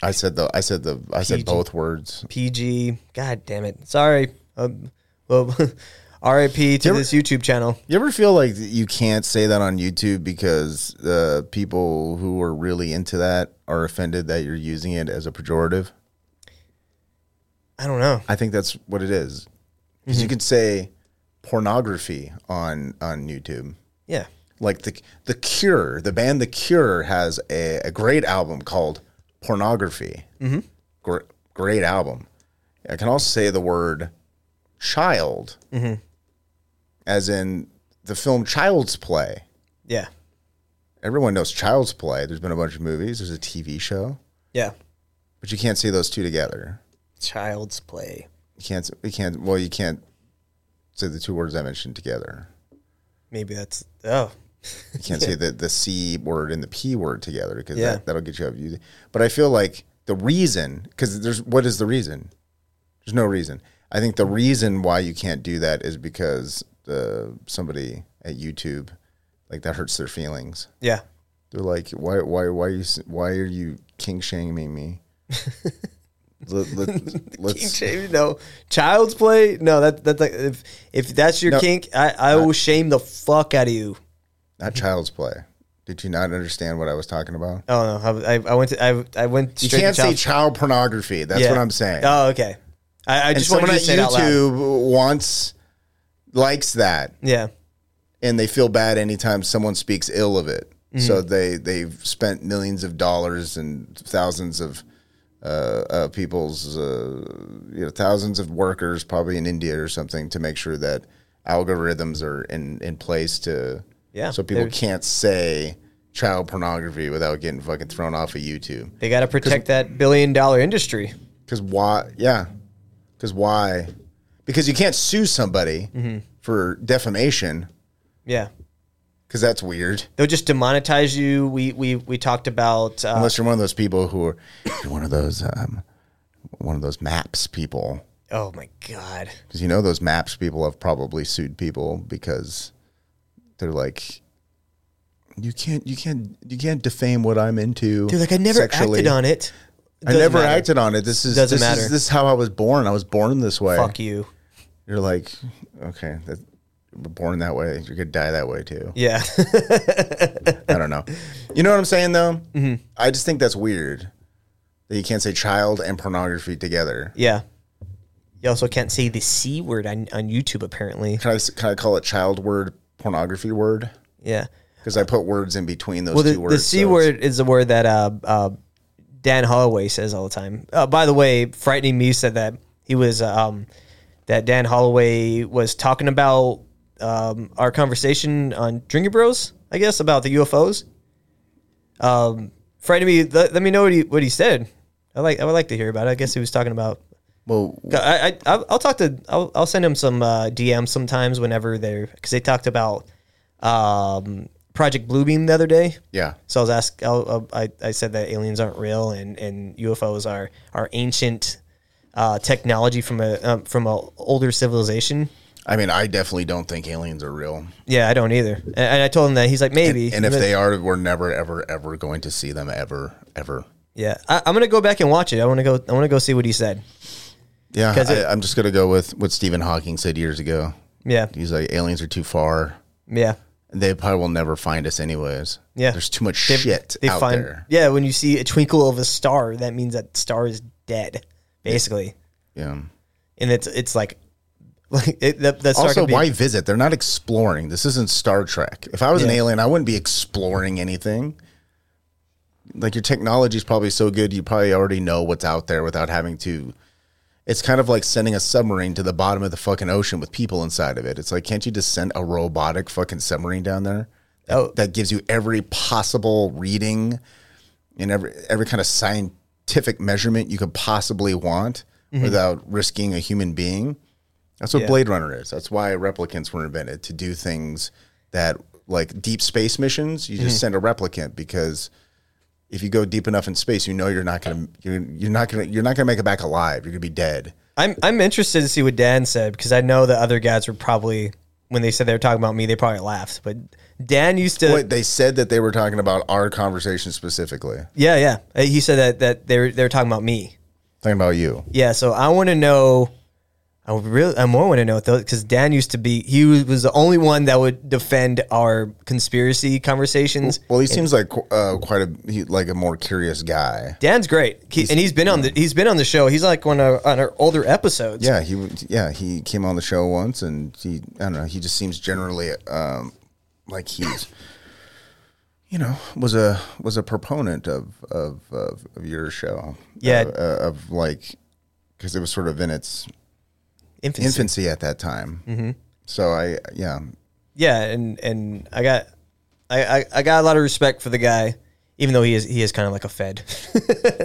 Speaker 2: I said the I said the I said
Speaker 1: PG.
Speaker 2: both words.
Speaker 1: PG. God damn it! Sorry. Um, well, R.I.P. to
Speaker 2: ever-
Speaker 1: this YouTube channel.
Speaker 2: You ever feel like you can't say that on YouTube because uh, people who are really into that are offended that you're using it as a pejorative?
Speaker 1: I don't know.
Speaker 2: I think that's what it is. Because you could say pornography on on YouTube.
Speaker 1: Yeah.
Speaker 2: Like the the Cure, the band The Cure has a, a great album called Pornography. Mm-hmm. Great, great album. I can also say the word child, as in the film Child's Play.
Speaker 1: Yeah.
Speaker 2: Everyone knows Child's Play. There's been a bunch of movies. There's a TV show,
Speaker 1: Yeah.
Speaker 2: but you can't see those two together.
Speaker 1: Child's play.
Speaker 2: You can't. You can't. Well, you can't say the two words I mentioned together.
Speaker 1: Maybe that's oh.
Speaker 2: You can't say the the c word and the p word together because
Speaker 1: Yeah.
Speaker 2: that, that'll get you out of using. But I feel like the reason because there's what is the reason? There's no reason. I think the reason why you can't do that is because uh, somebody at YouTube like that hurts their feelings.
Speaker 1: Yeah.
Speaker 2: They're like, why, why, why are you, why are you kink shaming me? let, let,
Speaker 1: King
Speaker 2: let's,
Speaker 1: shame, no. Child's play? No, that that's like if if that's your
Speaker 2: No.
Speaker 1: kink, I, I will shame the fuck out of you.
Speaker 2: not child's play. Did you not understand what I was talking about?
Speaker 1: Oh no, I, I, went to I, I went
Speaker 2: You can't say
Speaker 1: child.
Speaker 2: pornography. That's
Speaker 1: Yeah.
Speaker 2: what I'm saying.
Speaker 1: Oh, okay. I, I just wanted
Speaker 2: someone
Speaker 1: you to say it out loud.
Speaker 2: YouTube wants likes that,
Speaker 1: Yeah.
Speaker 2: and they feel bad anytime someone speaks ill of it. So
Speaker 1: Mm-hmm.
Speaker 2: they they've spent millions of dollars and thousands of uh, uh, people's uh, you know thousands of workers probably in India or something to make sure that algorithms are in in place to
Speaker 1: Yeah,
Speaker 2: so people can't say child pornography without getting fucking thrown off of YouTube.
Speaker 1: They got to protect that billion dollar industry.
Speaker 2: Because why? Yeah. Because why? Because you can't sue somebody
Speaker 1: Mm-hmm.
Speaker 2: for defamation
Speaker 1: Yeah.
Speaker 2: because that's weird.
Speaker 1: They'll just demonetize you. We we we talked about uh,
Speaker 2: Unless you're one of those people who are you're one of those um, one of those maps people.
Speaker 1: oh my god,
Speaker 2: Because you know those maps people have probably sued people because they're like, you can't, you can't, you can't defame what I'm into.
Speaker 1: dude! Like I never acted on it.
Speaker 2: I never
Speaker 1: matter.
Speaker 2: acted on it. This is
Speaker 1: Doesn't
Speaker 2: this
Speaker 1: matter.
Speaker 2: Is, this is how I was born. I was born this way.
Speaker 1: Fuck you.
Speaker 2: You're like, okay, that, we're born that way. You could die that way too.
Speaker 1: Yeah.
Speaker 2: I don't know. You know what I'm saying though?
Speaker 1: Mm-hmm.
Speaker 2: I just think that's weird that you can't say child and pornography together.
Speaker 1: yeah. You also can't say the c word on on YouTube. Apparently.
Speaker 2: Can I can I call it child word pornography word?
Speaker 1: Yeah.
Speaker 2: Because I put words in between those
Speaker 1: Well, the,
Speaker 2: two words.
Speaker 1: the c
Speaker 2: so
Speaker 1: word is the word that uh, uh, Dan Holloway says all the time. Uh, by the way, frightening me said that he was um, that Dan Holloway was talking about um, our conversation on Drinking Bros. I guess about the UFOs. Um, frightening me. Let, let me know what he what he said. I like I would like to hear about it. I guess he was talking about.
Speaker 2: Well,
Speaker 1: I, I I'll, I'll talk to I'll, I'll send him some uh, DMs sometimes whenever they're because they talked about um, Project Bluebeam the other day.
Speaker 2: yeah.
Speaker 1: So I was asked. I, I, said that aliens aren't real and, and UFOs are are ancient uh, technology from a um, from a older civilization.
Speaker 2: I mean, I definitely don't think aliens are real.
Speaker 1: Yeah, I don't either. And, and I told him that he's like maybe.
Speaker 2: And if
Speaker 1: But-
Speaker 2: they are, we're never, ever, ever going to see them ever, ever.
Speaker 1: yeah, I, I'm gonna go back and watch it. I want to go. I want to go see what he said.
Speaker 2: Yeah,
Speaker 1: 'Cause
Speaker 2: I, I'm just gonna go with what Stephen Hawking said years ago.
Speaker 1: Yeah,
Speaker 2: He's like, aliens are too far.
Speaker 1: yeah,
Speaker 2: They probably will never find us anyways.
Speaker 1: yeah.
Speaker 2: There's too much
Speaker 1: They-
Speaker 2: shit
Speaker 1: they
Speaker 2: out
Speaker 1: find-
Speaker 2: there.
Speaker 1: Yeah, when you see a twinkle of a star, that means that star is dead, basically.
Speaker 2: Yeah.
Speaker 1: And it's it's like like it, the, the star
Speaker 2: Also,
Speaker 1: be-
Speaker 2: why visit? They're not exploring. This isn't Star Trek. If I was an alien, I wouldn't be exploring anything. Like your technology is probably so good, you probably already know what's out there without having to. It's kind of like sending a submarine to the bottom of the fucking ocean with people inside of it. It's like, can't you just send a robotic fucking submarine down there?
Speaker 1: Oh.
Speaker 2: that gives you every possible reading and every every kind of scientific measurement you could possibly want mm-hmm. without risking a human being. That's what
Speaker 1: Yeah.
Speaker 2: Blade Runner is. That's why replicants were invented to do things that like deep space missions. You just mm-hmm. send a replicant because if you go deep enough in space, you know you're not gonna you're, you're not gonna you're not gonna make it back alive. You're gonna be dead.
Speaker 1: I'm I'm interested to see what Dan said because I know the other guys were probably when they said they were talking about me, they probably laughed. But Dan used to,
Speaker 2: Wait, they said that they were talking about our conversation specifically.
Speaker 1: yeah, yeah. He said that that they were they were talking about me.
Speaker 2: Talking about you.
Speaker 1: Yeah, so I want to know. I really, I more want to know though, because Dan used to be. He was, was the only one that would defend our conspiracy conversations.
Speaker 2: Well, he seems like uh, quite a he, like a more curious guy.
Speaker 1: Dan's great, he, and he's been on the he's been on the show. He's like one of on our older episodes.
Speaker 2: Yeah, he yeah he came on the show once, and he I don't know he just seems generally um, like he's you know was a was a proponent of of of, of your show.
Speaker 1: Yeah.
Speaker 2: uh, of like because it was sort of in its
Speaker 1: infancy.
Speaker 2: infancy at that time. Mm-hmm. So I yeah
Speaker 1: Yeah, and and I got I, I, I got a lot of respect for the guy, even though he is he is kind of like a Fed.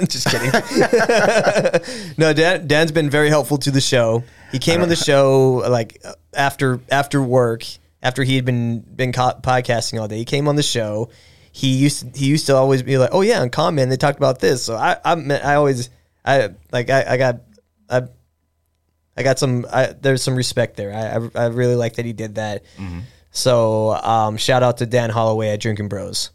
Speaker 1: Just kidding. no, Dan Dan's been very helpful to the show. He came on the show like after after work, after he had been been podcasting all day. He came on the show. He used to, he used to always be like, "Oh yeah, on comment they talked about this." So I I, I always I like I, I got I I got some. I, there's some respect there. I, I I really like that he did that. So um, shout out to Dan Holloway at Drinking Bros.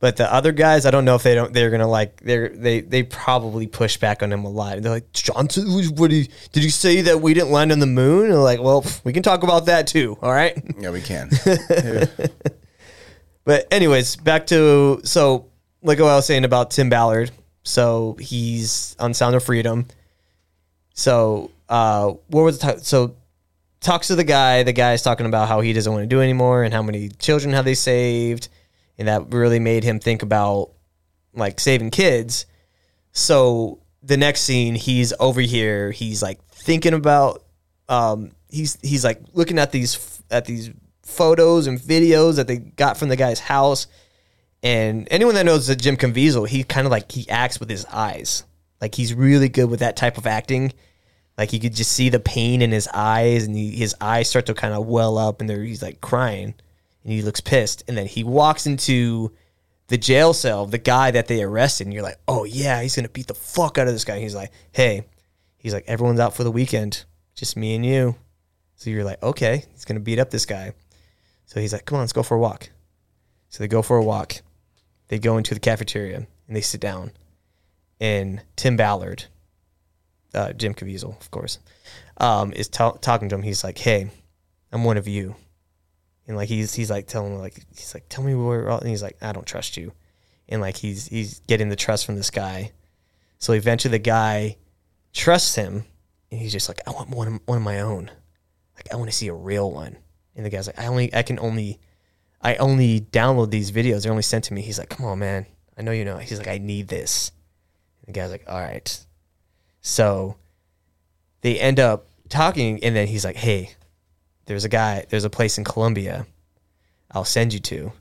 Speaker 1: But the other guys, I don't know if they don't. They're gonna like. They're they they probably push back on him a lot. They're like Johnson. What did he, did he say that we didn't land on the moon? And like, well, we can talk about that too. All right.
Speaker 2: yeah we can.
Speaker 1: But anyways, back to so like what I was saying about Tim Ballard. So he's on Sound of Freedom. So uh, what was the t- so talks to the guy. The guy's talking about how he doesn't want to do anymore and how many children have they saved, and that really made him think about like saving kids. So the next scene, he's over here. He's like thinking about. Um, he's he's like looking at these at these photos and videos that they got from the guy's house. And anyone that knows that Jim Caviezel, he kind of like he acts with his eyes. Like he's really good with that type of acting. Like you could just see the pain in his eyes, and he, his eyes start to kind of well up, and he's like crying. and he looks pissed, and then he walks into the jail cell the guy that they arrested, and you're like, oh yeah, he's gonna beat the fuck out of this guy. And he's like, hey, he's like, everyone's out for the weekend, just me and you. So you're like, okay, he's gonna beat up this guy. So he's like, come on, let's go for a walk. So they go for a walk. They go into the cafeteria and they sit down. And Tim Ballard, uh, Jim Caviezel, of course, um, is ta- talking to him. He's like, hey, I'm one of you. And like he's he's like telling him like he's like tell me where and he's like I don't trust you, and like he's he's getting the trust from this guy, so eventually the guy trusts him, and he's just like I want one one of my own, like I want to see a real one, and the guy's like I only I can only I only download these videos. They're only sent to me. He's like come on man. I know you know. He's like I need this, the guy's like all right, so they end up talking, and then he's like hey there's a guy, there's a place in Colombia I'll send you to.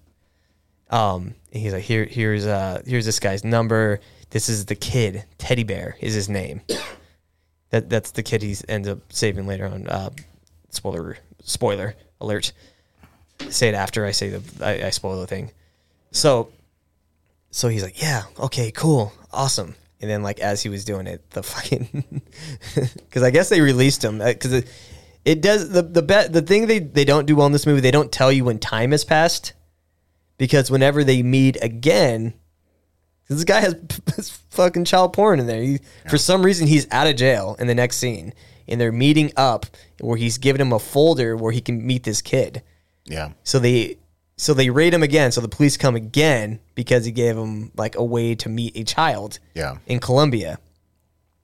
Speaker 1: Um, and he's like, here, here's, uh, here's this guy's number. This is the kid. Teddy Bear is his name. that that's the kid he ends up saving later on. Uh, spoiler, spoiler alert. Say it after I say the I, I spoil the thing. So, so he's like, yeah, okay, cool, awesome. And then like as he was doing it, the fucking because I guess they released him uh, because it, it does the the bet the thing they they don't do well in this movie they don't tell you when time has passed because whenever they meet again this guy has fucking child porn in there. He, for some reason he's out of jail in the next scene and they're meeting up where he's giving him a folder where he can meet this kid.
Speaker 2: Yeah.
Speaker 1: so they so they raid him again so the police come again because he gave him like a way to meet a child
Speaker 2: Yeah.
Speaker 1: in Colombia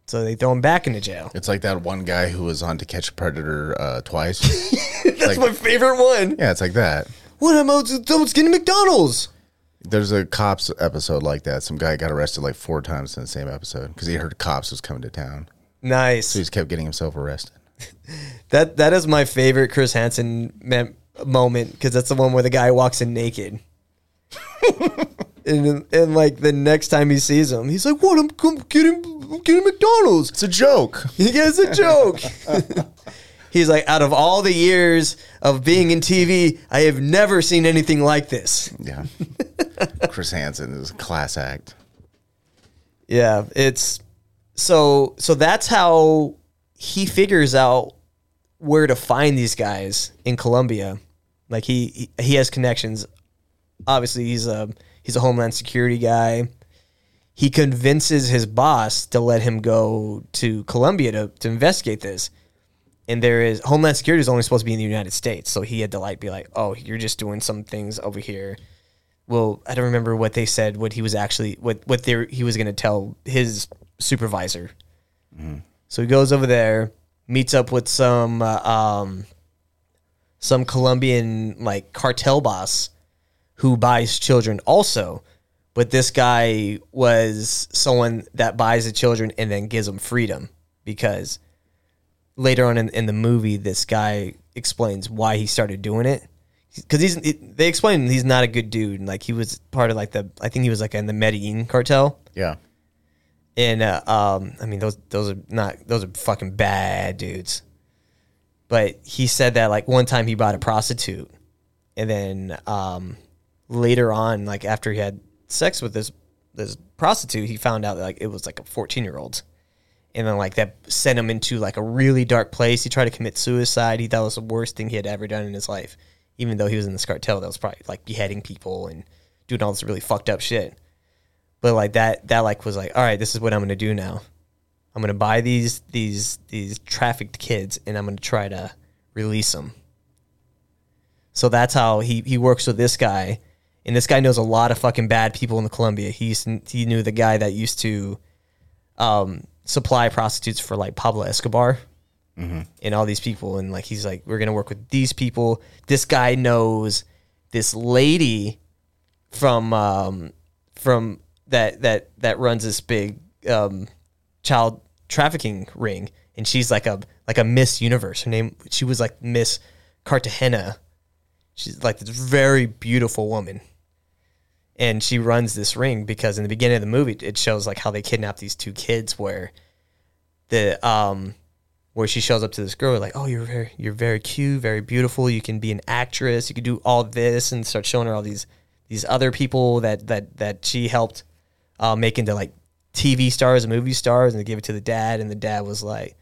Speaker 1: so they throw him back into jail
Speaker 2: It's like that one guy who was on To Catch a Predator uh, twice.
Speaker 1: that's my favorite one
Speaker 2: yeah, it's like that.
Speaker 1: What am I someone's getting McDonald's?
Speaker 2: There's a cops episode like that. Some guy got arrested like four times in the same episode because he heard cops was coming to town.
Speaker 1: Nice.
Speaker 2: So he just kept getting himself arrested.
Speaker 1: That that is my favorite Chris Hansen mem- moment because that's the one where the guy walks in naked. and and like the next time he sees him, he's like, "What? I'm, I'm getting I'm getting McDonald's."
Speaker 2: It's a joke.
Speaker 1: He gets a joke. he's like, out of all the years of being in TV, I have never seen anything like this.
Speaker 2: Yeah. Chris Hansen is a class act.
Speaker 1: Yeah, it's so so that's how he figures out where to find these guys in Colombia. Like he he, has connections. Obviously, he's a he's a homeland security guy. He convinces his boss to let him go to Colombia to, to investigate this. And there is Homeland Security is only supposed to be in the United States, so he had to like be like, "Oh, you're just doing some things over here." well, I don't remember what they said. What he was actually what what they he was going to tell his supervisor. So he goes over there, meets up with some uh, um, some Colombian like cartel boss who buys children also. But this guy was someone that buys the children and then gives them freedom because later on in, in the movie, this guy explains why he started doing it because he's it, they explain he's not a good dude and like he was part of like the I think he was like in the Medellin cartel
Speaker 2: Yeah.
Speaker 1: and uh, um I mean those those are not those are fucking bad dudes but he said that like one time he bought a prostitute. And then um later on like after he had sex with this this prostitute he found out that like it was like a 14 year old and then like that sent him into like a really dark place. He tried to commit suicide. He thought it was the worst thing he had ever done in his life. Even though he was in this cartel that was probably like beheading people and doing all this really fucked up shit. But like that that like was like all right this is what i'm gonna do now i'm gonna buy these these these trafficked kids and i'm gonna try to release them so that's how he he works with this guy and this guy knows a lot of fucking bad people in the colombia. He used to, he knew the guy that used to um supply prostitutes for like pablo escobar and all these people and like he's like we're gonna work with these people. This guy knows this lady from um from that that that runs this big um child trafficking ring and she's like a like a miss universe her name she was like miss cartagena she's like this very beautiful woman and she runs this ring because in the beginning of the movie it shows like how they kidnap these two kids where the um where she shows up to this girl like, "Oh, you're very you're very cute, very beautiful. You can be an actress. You can do all this," and start showing her all these these other people that that that she helped uh, make into like TV stars and movie stars, and they gave it to the dad, and the dad was like,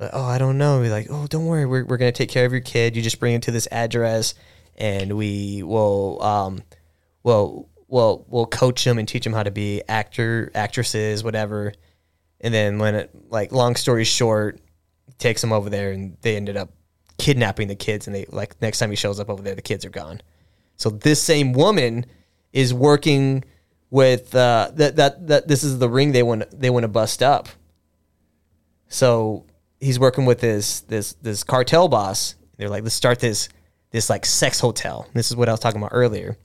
Speaker 1: "Oh, I don't know." He's like, "Oh, don't worry, we're we're gonna take care of your kid. You just bring him to this address, and we will um, well." Well, we'll coach them and teach them how to be actor, actresses, whatever. And then when it like long story short, takes them over there and they ended up kidnapping the kids and they like next time he shows up over there the kids are gone. So this same woman is working with uh, that that that this is the ring they want they want to bust up. So he's working with this this this cartel boss. They're like, let's start this this like sex hotel. This is what I was talking about earlier.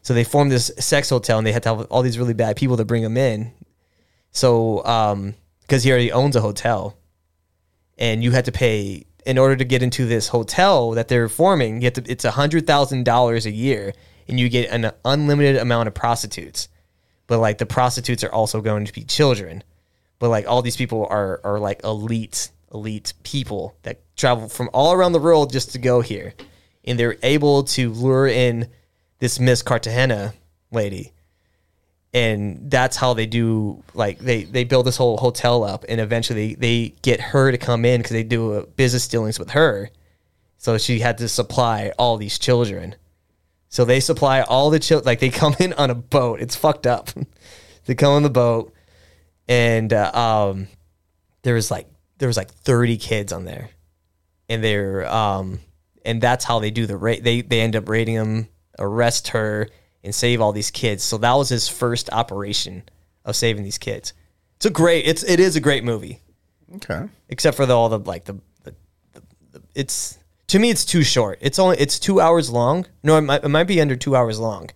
Speaker 1: So they formed this sex hotel and they had to have all these really bad people to bring them in. So um, because he already owns a hotel, and you had to pay in order to get into this hotel that they're forming. You have to, it's a hundred thousand dollars a year, and you get an unlimited amount of prostitutes. But like the prostitutes are also going to be children. But like all these people are are like elite elite people that travel from all around the world just to go here, and they're able to lure in this Miss Cartagena lady. And that's how they do like they they build this whole hotel up. And eventually they get her to come in because they do business dealings with her. So she had to supply all these children so they supply all the children like they come in on a boat. It's fucked up. They come on the boat and uh, um there was like there was like 30 kids on there. And they're um and that's how they do the rate they they end up raiding them arrest her and save all these kids. So that was his first operation of saving these kids. It's a great it's it is a great movie.
Speaker 2: Okay.
Speaker 1: except for the, all the like the, the, the, the it's to me it's too short it's only it's two hours long no it might, it might be under two hours long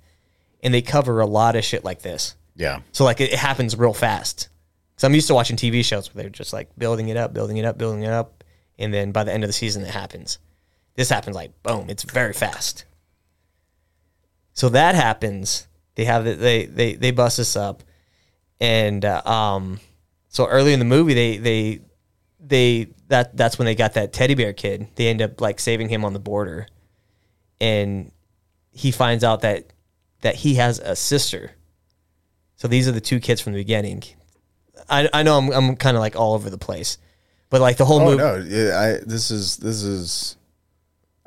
Speaker 1: and they cover a lot of shit like this
Speaker 2: Yeah.
Speaker 1: so like it, it happens real fast. Because I'm used to watching TV shows where they're just like building it up, building it up, building it up, and then by the end of the season it happens. This happens like boom, it's very fast. So that happens. They have the, they they they bust us up, and uh, um, so early in the movie they they they that that's when they got that teddy bear kid. They end up like saving him on the border, and he finds out that that he has a sister. So these are the two kids from the beginning. I, I know I'm, I'm kind of like all over the place, but like the whole
Speaker 2: Oh
Speaker 1: movie.
Speaker 2: no! Yeah, I this is this is.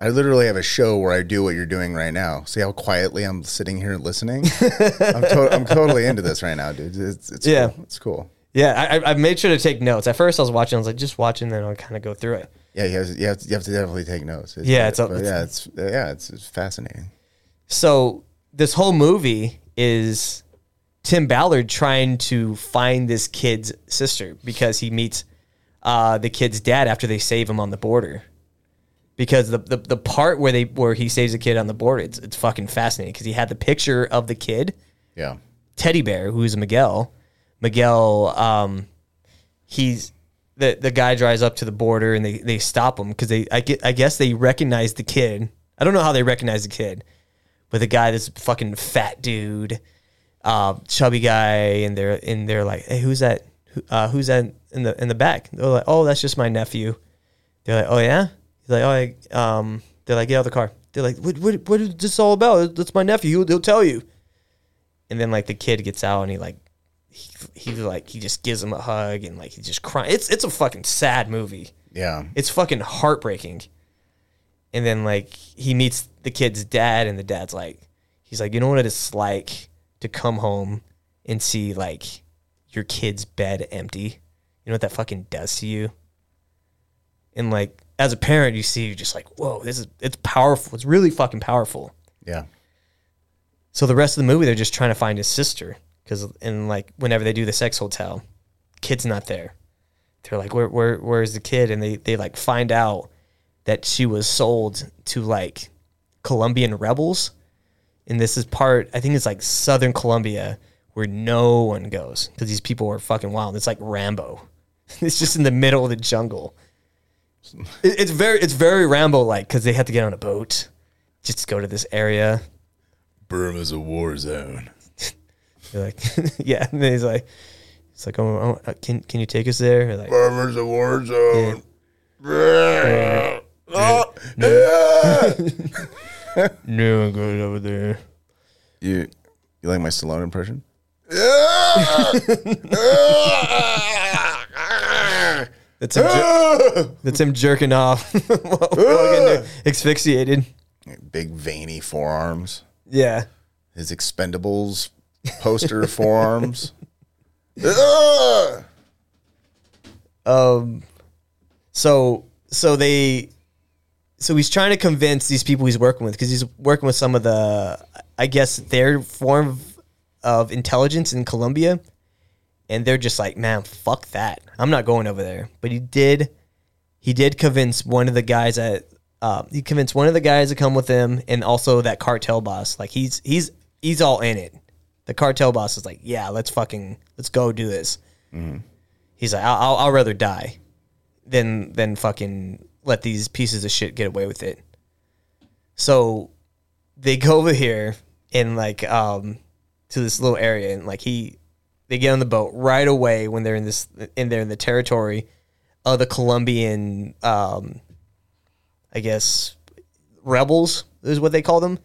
Speaker 2: I literally have a show where I do what you're doing right now. See how quietly I'm sitting here listening. I'm, to- I'm totally into this right now, dude. It's, it's
Speaker 1: Yeah.
Speaker 2: cool. it's cool.
Speaker 1: Yeah, I, I- made sure to take notes. At first, I was watching. I was like, just watching, then I'll kind of go through it.
Speaker 2: Yeah, you have, to, you have, to, you have to definitely take notes. It's,
Speaker 1: Yeah, it's a-
Speaker 2: but yeah, it's yeah, it's, it's fascinating.
Speaker 1: So this whole movie is Tim Ballard trying to find this kid's sister because he meets uh, the kid's dad after they save him on the border. Because the, the, the part where they where he saves the kid on the border, it's it's fucking fascinating because he had the picture of the kid
Speaker 2: Yeah,
Speaker 1: teddy bear who's Miguel. Miguel, um, he's the the guy drives up to the border and they, they stop him because they I get I guess they recognize the kid. I don't know how they recognize the kid, but the guy this fucking fat dude, uh, chubby guy, and they're and they're like, hey, who's that? Uh, who's that in the in the back? They're like, oh, that's just my nephew. They're like, oh yeah. He's like, oh, I, um. They're like, get out of the car. They're like, what what what is this all about? That's my nephew. He'll, he'll tell you and then like the kid gets out and he like he, he like he just gives him a hug and like he just crying. It's it's a fucking sad movie.
Speaker 2: yeah,
Speaker 1: It's fucking heartbreaking. And then like he meets the kid's dad and the dad's like he's like, "You know what it's like to come home and see like your kid's bed empty? You know what that fucking does to you?" And like as a parent, you see you're just like, "Whoa, this is it's powerful. It's really fucking powerful."
Speaker 2: yeah,
Speaker 1: So the rest of the movie, they're just trying to find his sister because, and like whenever they do the sex hotel, kid's not there. They're like, where, where, where's the kid? And they, they like find out that she was sold to like Colombian rebels, and this is part. I think it's like Southern Colombia where no one goes because these people are fucking wild. It's like Rambo. It's just in the middle of the jungle. It- It's very, it's very Rambo like because they have to get on a boat just to go to this area.
Speaker 2: Burma's a war zone.
Speaker 1: You're like, yeah. And then he's like, it's like, oh, oh, uh, can can you take us there? You're like,
Speaker 2: Burma's a war zone.
Speaker 1: No one goes over there.
Speaker 2: You you like my Stallone impression?
Speaker 1: That's him, jer- that's him jerking off, while getting asphyxiated.
Speaker 2: Big veiny forearms.
Speaker 1: Yeah.
Speaker 2: His Expendables poster forearms.
Speaker 1: Um. So so they so he's trying to convince these people he's working with because he's working with some of the I guess their form of, of intelligence in Colombia, and they're just like, man, fuck that. I'm not going over there. But he did. He did convince one of the guys that uh, he convinced one of the guys to come with him, and also that cartel boss. Like he's he's he's all in it. The cartel boss is like, yeah, let's fucking let's go do this. He's like, I'll, I'll, I'll rather die than than fucking let these pieces of shit get away with it. So they go over here and like um to this little area and like he they get on the boat right away when they're in this in there in the territory of the Colombian um I guess rebels is what they call them.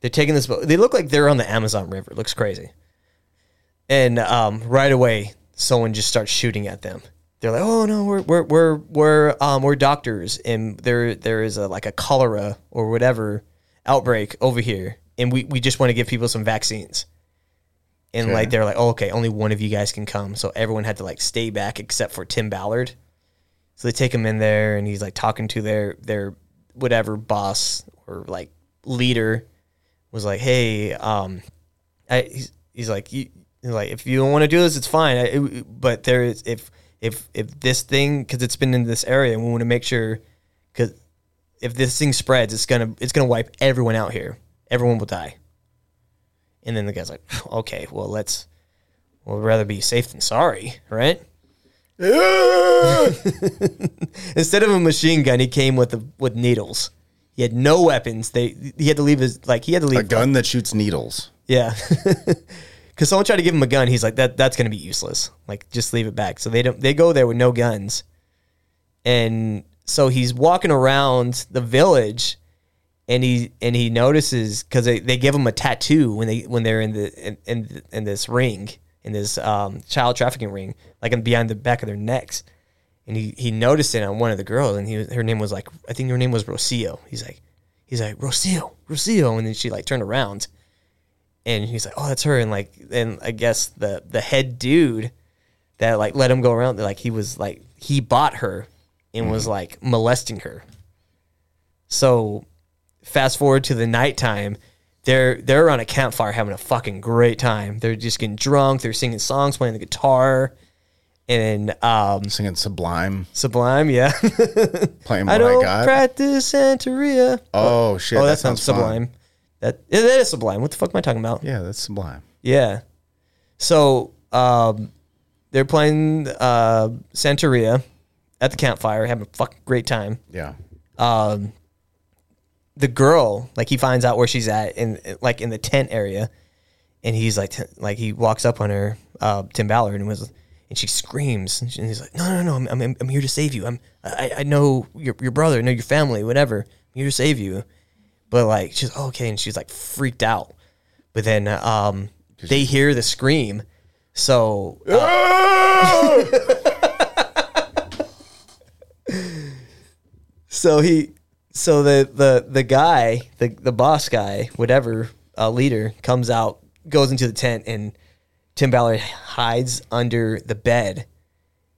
Speaker 1: They're taking this boat. They look like they're on the Amazon River. It looks crazy. And um, right away, someone just starts shooting at them. They're like, "Oh no, we're we're we're we're um we're doctors, and there there is a like a cholera or whatever outbreak over here, and we we just want to give people some vaccines." And like they're like, "Oh, okay, only one of you guys can come." So everyone had to like stay back except for Tim Ballard. So they take him in there, and he's like talking to their their whatever boss or like leader was like, "Hey, um, I, he's, he's like, you, he's like, if you don't want to do this, it's fine. I, it- but there is if if if this thing because it's been in this area, and we want to make sure because if this thing spreads, it's gonna it's gonna wipe everyone out here. Everyone will die." And then the guy's like, "Okay, well, let's we'll rather be safe than sorry, right?" Instead of a machine gun, he came with the, with needles. He had no weapons. They he had to leave his like he had to leave
Speaker 2: A gun that shoots needles.
Speaker 1: yeah. Cause someone tried to give him a gun. He's like, that that's gonna be useless. Like, just leave it back. So they don't they go there with no guns. And so he's walking around the village and he and he notices because they, they give him a tattoo when they when they're in the in in, in this ring in this um, child trafficking ring like in behind the back of their necks and he he noticed it on one of the girls and he was- her name was like I think her name was Rocio he's like he's like Rocio Rocio and then she like turned around and he's like, "Oh, that's her." And like, and I guess the the head dude that like let him go around, like he was like he bought her and was mm-hmm. like molesting her. So, fast forward to the nighttime, they're they're on a campfire having a fucking great time. They're just getting drunk. They're singing songs, playing the guitar, and um,
Speaker 2: Singing Sublime,
Speaker 1: Sublime, yeah.
Speaker 2: playing what I,
Speaker 1: don't
Speaker 2: got.
Speaker 1: practice Santeria.
Speaker 2: oh shit!
Speaker 1: oh, that, sounds
Speaker 2: fun.
Speaker 1: Sublime. That yeah, that is Sublime. What the fuck am I talking about?
Speaker 2: Yeah, that's Sublime.
Speaker 1: Yeah. So um, they're playing uh, Santeria at the campfire, having a fucking great time.
Speaker 2: Yeah.
Speaker 1: Um, the girl, like he finds out where she's at in like in the tent area, and he's like, like he walks up on her, uh, Tim Ballard, and was, and she screams, and he's like, no, no, no, I'm, I'm, I'm here to save you. I'm, I, I know your, your brother, I know your family, whatever. I'm here to save you. But like, she's oh, okay, and she's like freaked out. But then, um, they hear the scream, so uh, so he so the the the guy the the boss guy whatever uh, leader comes out goes into the tent and Tim Ballard hides under the bed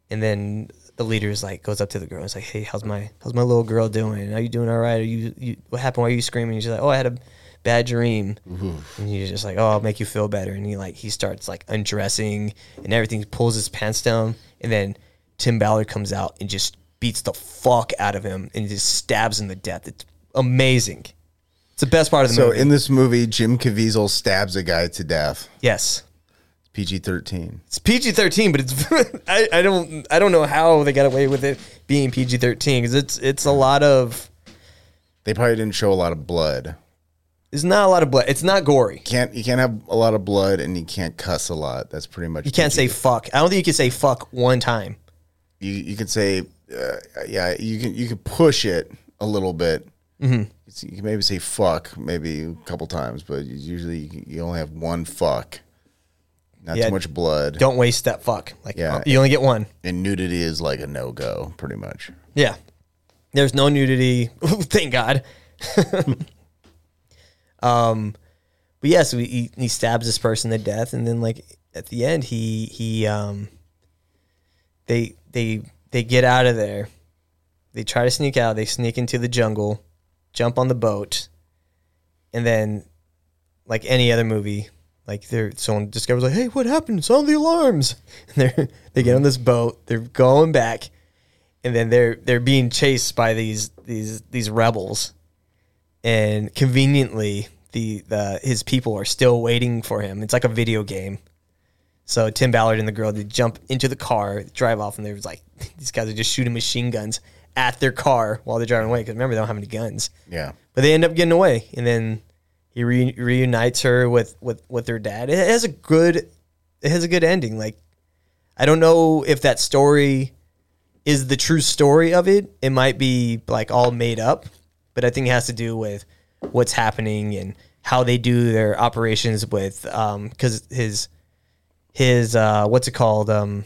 Speaker 1: and then the leader is like goes up to the girl and is like hey how's my how's my little girl doing are you doing all right are you, you what happened why are you screaming and she's like oh I had a bad dream mm-hmm. and he's just like oh I'll make you feel better and he like he starts like undressing and everything pulls his pants down and then Tim Ballard comes out and just beats the fuck out of him and just stabs him to death. It's amazing. It's the best part of the
Speaker 2: So
Speaker 1: movie.
Speaker 2: So in this movie, Jim Caviezel stabs a guy to death.
Speaker 1: yes,
Speaker 2: PG thirteen.
Speaker 1: it's PG thirteen, but it's I, I don't I don't know how they got away with it being PG thirteen because it's it's a lot of
Speaker 2: They probably didn't show a lot of blood.
Speaker 1: there's not a lot of blood. It's not gory.
Speaker 2: Can't you can't have a lot of blood and you can't cuss a lot. That's pretty much
Speaker 1: You can't say fuck. I don't think you can say fuck one time.
Speaker 2: you you could say uh, yeah, you can you can push it a little bit.
Speaker 1: Mm-hmm.
Speaker 2: You can maybe say fuck maybe a couple times, but usually you, you only have one fuck. Not
Speaker 1: Yeah.
Speaker 2: too much blood.
Speaker 1: Don't waste that fuck. Like
Speaker 2: Yeah.
Speaker 1: you only get one.
Speaker 2: And nudity is like a no go, pretty much.
Speaker 1: Yeah. There's no nudity. Thank God. um, but yeah, so he, he stabs this person to death, and then like at the end, he he um, they they they get out of there. They try to sneak out. They sneak into the jungle, jump on the boat, and then, like any other movie, like they're someone discovers like, hey, what happened? Sound the alarms. And they they get on this boat. They're going back and then they're they're being chased by these these these rebels, and conveniently the the his people are still waiting for him. It's like a video game. So Tim Ballard and the girl they jump into the car, drive off, and there's like these guys are just shooting machine guns at their car while they're driving away. Because remember they don't have any guns,
Speaker 2: Yeah.
Speaker 1: but they end up getting away, and then he re- reunites her with with with her dad. It has a good it has a good ending. Like I don't know if that story is the true story of it. It might be like all made up, but I think it has to do with what's happening and how they do their operations with um because his his uh what's it called um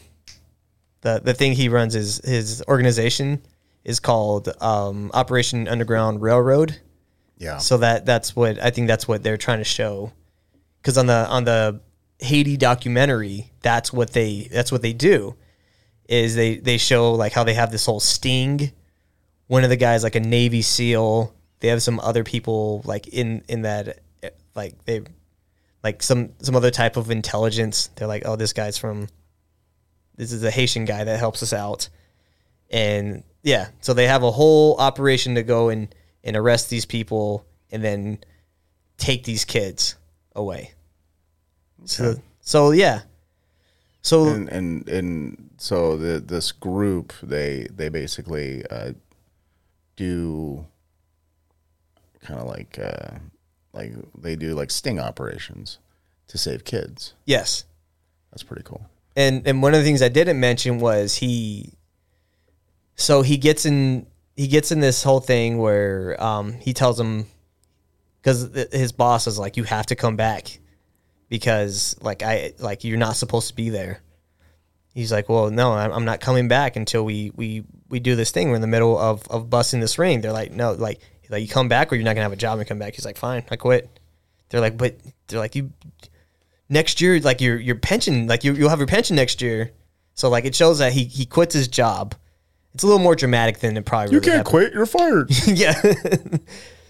Speaker 1: the the thing he runs is his organization is called um Operation Underground Railroad.
Speaker 2: Yeah.
Speaker 1: So that that's what I think that's what they're trying to show. Because on the on the Haiti documentary, that's what they that's what they do. Is they they show like how they have this whole sting. One of the guys like a Navy SEAL. They have some other people like in in that eh, like they like some some other type of intelligence. They're like, oh, this guy's from. This is a Haitian guy that helps us out, and yeah, so they have a whole operation to go and and arrest these people and then take these kids away. So so yeah. So
Speaker 2: and and and so the this group they they basically uh, do kind of like uh, like they do like sting operations to save kids.
Speaker 1: yes.
Speaker 2: That's pretty cool.
Speaker 1: and and one of the things I didn't mention was he. So he gets in he gets in this whole thing where um, he tells him because his boss is like you have to come back because like I like you're not supposed to be there. He's like, well, no, I'm I'm not coming back until we we we do this thing. We're in the middle of of busting this ring. They're like, no, like like you come back or you're not gonna have a job and come back. He's like, fine, I quit. They're like, but they're like you next year, like your your pension, like you you'll have your pension next year. So like it shows that he he quits his job. It's a little more dramatic than it probably. You really can't happened.
Speaker 2: quit. You're fired.
Speaker 1: yeah.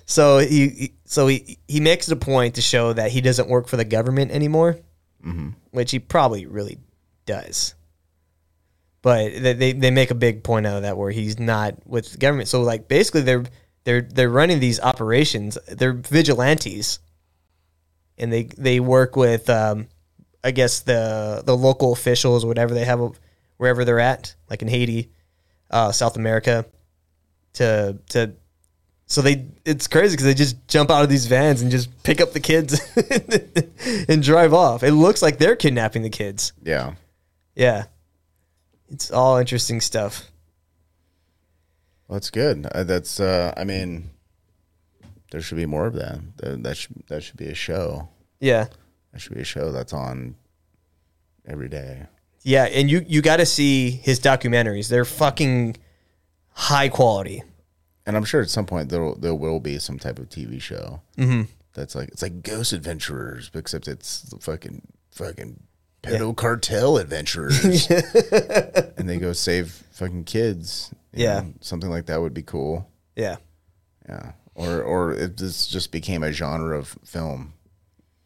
Speaker 1: so he, so he he makes it a point to show that he doesn't work for the government anymore, which he probably really does. But they, they they make a big point out of that where he's not with the government. So like basically they're they're they're running these operations. They're vigilantes, and they they work with um, I guess the the local officials, whatever they have, wherever they're at, like in Haiti, uh, South America, to to so they it's crazy because they just jump out of these vans and just pick up the kids and drive off. It looks like they're kidnapping the kids.
Speaker 2: yeah.
Speaker 1: Yeah, it's all interesting stuff.
Speaker 2: Well, that's good. Uh, that's uh, I mean, there should be more of that. That, that should that should be a show.
Speaker 1: Yeah,
Speaker 2: That should be a show that's on every day.
Speaker 1: Yeah, and you you got to see his documentaries. They're fucking high quality.
Speaker 2: And I'm sure at some point there will, there will be some type of TV show mm-hmm. that's like it's like Ghost Adventurers, except it's the fucking fucking pedo cartel adventurers, and they go save fucking kids. you
Speaker 1: Yeah.
Speaker 2: know? something like that would be cool.
Speaker 1: Yeah,
Speaker 2: Yeah, or or if this just became a genre of film.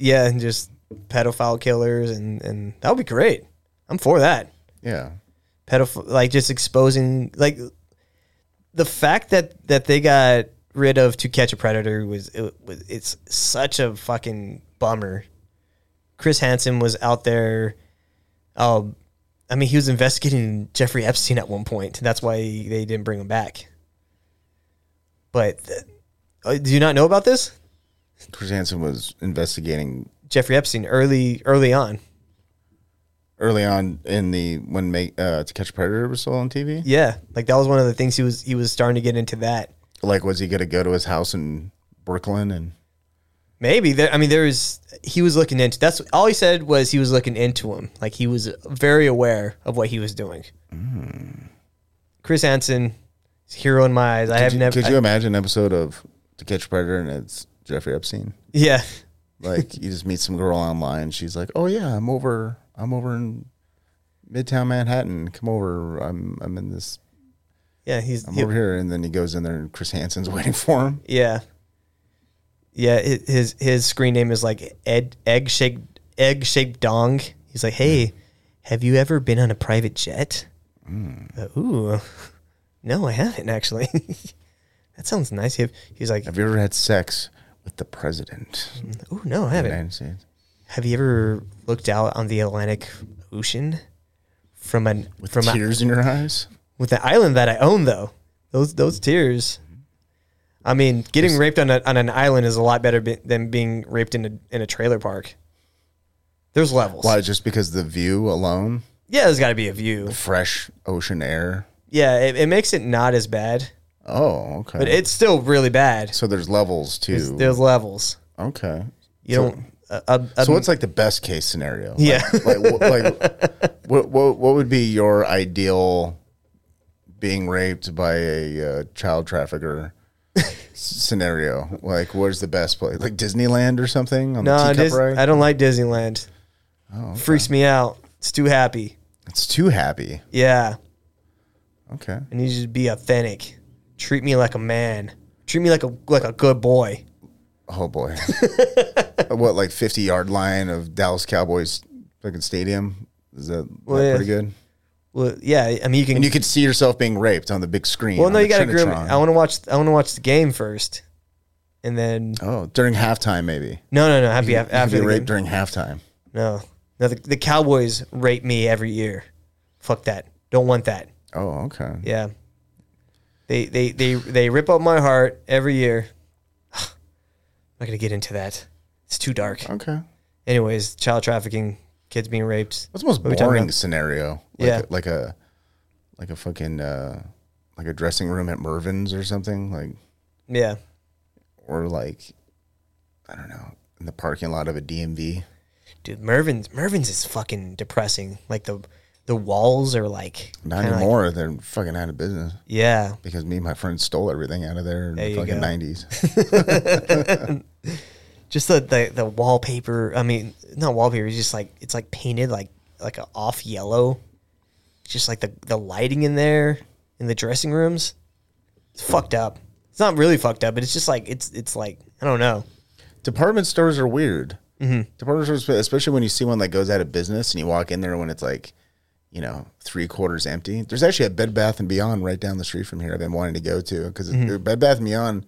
Speaker 1: yeah, and just pedophile killers and and that would be great. I'm for that.
Speaker 2: Yeah,
Speaker 1: pedophile like just exposing like the fact that that they got rid of to catch a predator was it was it's such a fucking bummer. Chris hansen was out there um i mean he was investigating jeffrey epstein at one point. That's why they didn't bring him back. But uh, do you not know about this?
Speaker 2: Chris Hansen was investigating.
Speaker 1: jeffrey epstein early early on
Speaker 2: early on in the when make uh, to catch a predator was still on TV.
Speaker 1: Yeah, like that was one of the things he was he was starting to get into that.
Speaker 2: Like, was he going to go to his house in Brooklyn and?
Speaker 1: Maybe there. I mean, there was he was looking into. That's all he said was he was looking into him. Like he was very aware of what he was doing. Chris Hansen, hero in my eyes. I have
Speaker 2: you,
Speaker 1: never.
Speaker 2: could
Speaker 1: I-
Speaker 2: you imagine an episode of To Catch a Predator and it's Jeffrey Epstein?
Speaker 1: yeah,
Speaker 2: Like you just meet some girl online. She's like, "Oh yeah, I'm over. I'm over in Midtown Manhattan. Come over. I'm I'm in this.
Speaker 1: yeah. He's
Speaker 2: I'm
Speaker 1: he-
Speaker 2: over here." And then he goes in there, and Chris Hansen's waiting for him.
Speaker 1: yeah, yeah. His his screen name is like Ed egg shaped egg shaped dong. He's like, hey, have you ever been on a private jet? Uh, ooh, no, I haven't actually. that sounds nice. He- He's like,
Speaker 2: Have you ever had sex with the president?
Speaker 1: ooh, no, I haven't. Have you ever looked out on the Atlantic Ocean from an
Speaker 2: With
Speaker 1: from a,
Speaker 2: tears in your eyes?
Speaker 1: with the island that I own though? Those those tears. I mean, getting raped on a, on an island is a lot better be, than being raped in a in a trailer park. There's levels.
Speaker 2: Why? Just because the view alone,
Speaker 1: Yeah, there's got to be a view.
Speaker 2: fresh ocean air.
Speaker 1: Yeah, it, it makes it not as bad,
Speaker 2: Oh, okay.
Speaker 1: but it's still really bad.
Speaker 2: so there's levels too.
Speaker 1: There's, there's levels.
Speaker 2: okay.
Speaker 1: You
Speaker 2: So-
Speaker 1: don't. A, a,
Speaker 2: So what's like the best case scenario?
Speaker 1: Yeah.
Speaker 2: Like, wh- like what, what what would be your ideal being raped by a uh, child trafficker scenario? Like where's the best place? Like Disneyland or something on
Speaker 1: no,
Speaker 2: the teacup
Speaker 1: is,
Speaker 2: ride?
Speaker 1: I don't like Disneyland.
Speaker 2: Oh, okay.
Speaker 1: Freaks me out. It's too happy.
Speaker 2: It's too happy.
Speaker 1: Yeah.
Speaker 2: Okay.
Speaker 1: I need you to be authentic. Treat me like a man. Treat me like a like a good boy.
Speaker 2: Oh boy. what like 50 yard line of Dallas Cowboys fucking stadium? Is that,
Speaker 1: Well,
Speaker 2: that
Speaker 1: yeah.
Speaker 2: pretty good?
Speaker 1: Well, yeah. I mean, you can.
Speaker 2: And you could see yourself being raped on the big screen.
Speaker 1: well, no, you got to groom. I want to watch. I want to watch the game first, and then
Speaker 2: Oh, during halftime maybe.
Speaker 1: no, no, no. Happy
Speaker 2: You
Speaker 1: after, after
Speaker 2: be raped
Speaker 1: game.
Speaker 2: during halftime.
Speaker 1: No, no. The, the Cowboys rape me every year. Fuck that. Don't want that.
Speaker 2: Oh, okay.
Speaker 1: Yeah. They they they they rip up my heart every year. I'm not gonna get into that. It's too dark.
Speaker 2: Okay.
Speaker 1: Anyways, child trafficking, kids being raped.
Speaker 2: What's the most
Speaker 1: What are we talking
Speaker 2: boring
Speaker 1: about?
Speaker 2: scenario? Like
Speaker 1: Yeah.
Speaker 2: A, like a like a fucking uh like a dressing room at Mervyn's or something like
Speaker 1: Yeah.
Speaker 2: or like I don't know in the parking lot of a DMV.
Speaker 1: Dude, Mervyn's Mervyn's is fucking depressing. Like the the walls are like
Speaker 2: Not
Speaker 1: kinda like-
Speaker 2: anymore. They're fucking out of business
Speaker 1: yeah.
Speaker 2: because me and my friends stole everything out of there in
Speaker 1: There
Speaker 2: the fucking nineties.
Speaker 1: Just the, the the wallpaper. I mean, not wallpaper. It's just like it's like painted like like a off yellow. Just like the the lighting in there in the dressing rooms. It's fucked up. It's not really fucked up, but it's just like it's it's like I don't know.
Speaker 2: Department stores are weird. Mm-hmm. Department stores, especially when you see one that goes out of business and you walk in there when it's like, you know, three quarters empty. There's actually a Bed Bath and Beyond right down the street from here. I've been wanting to go to because Bed Bath and Beyond.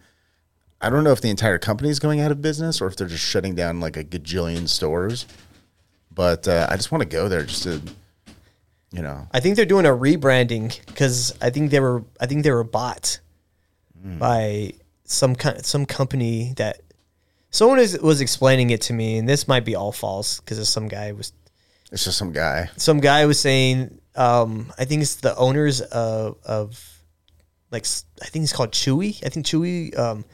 Speaker 2: I don't know if the entire company is going out of business or if they're just shutting down like a gajillion stores. But uh, I just want to go there just to, you know,
Speaker 1: I think they're doing a rebranding because I think they were I think they were bought by some kind some company that someone is, was explaining it to me, and this might be all false because some guy was
Speaker 2: it's just some guy.
Speaker 1: some guy was saying um, I think it's the owners of of like I think it's called Chewy. I think Chewy um,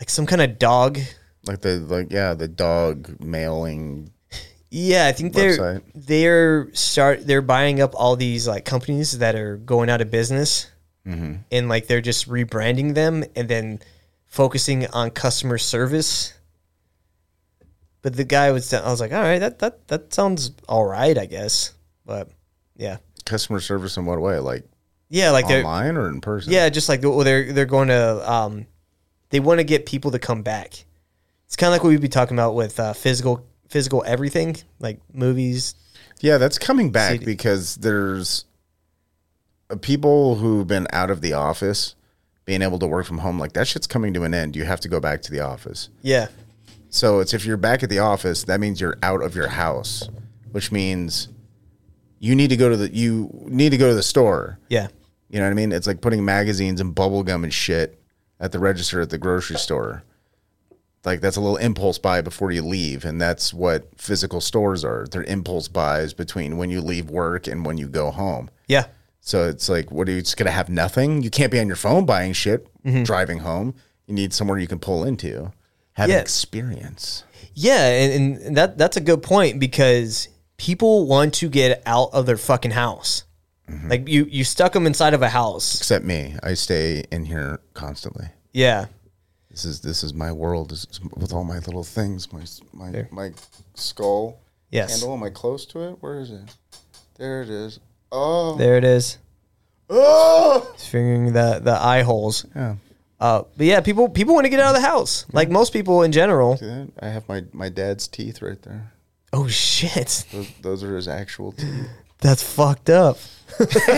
Speaker 1: like some kind of dog.
Speaker 2: Like the like yeah the dog mailing
Speaker 1: Yeah, I think they're
Speaker 2: Website.
Speaker 1: they're start they're buying up all these like companies that are going out of business, and like they're just rebranding them and then focusing on customer service. But the guy was, I was like, all right, that that that sounds all right, I guess. But yeah,
Speaker 2: customer service in what way? Like
Speaker 1: yeah, like they're
Speaker 2: online or in person?
Speaker 1: yeah, just like well, they're they're going to um, they want to get people to come back. It's kind of like what we'd be talking about with uh, physical physical everything, like movies,
Speaker 2: Yeah, that's coming back
Speaker 1: See-
Speaker 2: because there's people who've been out of the office being able to work from home. Like that shit's coming to an end. You have to go back to the office.
Speaker 1: Yeah.
Speaker 2: So it's if you're back at the office, that means you're out of your house, which means you need to go to the you need to go to the store.
Speaker 1: Yeah.
Speaker 2: You know what I mean? It's like putting magazines and bubble gum and shit at the register at the grocery store. like that's a little impulse buy before you leave, and that's what physical stores are. They're impulse buys between when you leave work and when you go home.
Speaker 1: Yeah.
Speaker 2: So it's like, what are you just gonna have nothing? You can't be on your phone buying shit mm-hmm. driving home. You need somewhere you can pull into, have
Speaker 1: Yeah.
Speaker 2: an experience.
Speaker 1: Yeah, and, and that that's a good point because people want to get out of their fucking house. Mm-hmm. Like you you stuck them inside of a house.
Speaker 2: Except me, I stay in here constantly.
Speaker 1: Yeah.
Speaker 2: This is this is my world this is with all my little things. My my my skull
Speaker 1: Yes.
Speaker 2: handle. Am I close to it? Where is it? There it is. Oh,
Speaker 1: There it is.
Speaker 2: oh.
Speaker 1: It's figuring the the eye holes.
Speaker 2: Yeah.
Speaker 1: Uh, but yeah, people people want to get out of the house. Like most people in general.
Speaker 2: See that? I have my my dad's teeth right there.
Speaker 1: Oh shit,
Speaker 2: Those, those are his actual teeth.
Speaker 1: that's fucked up.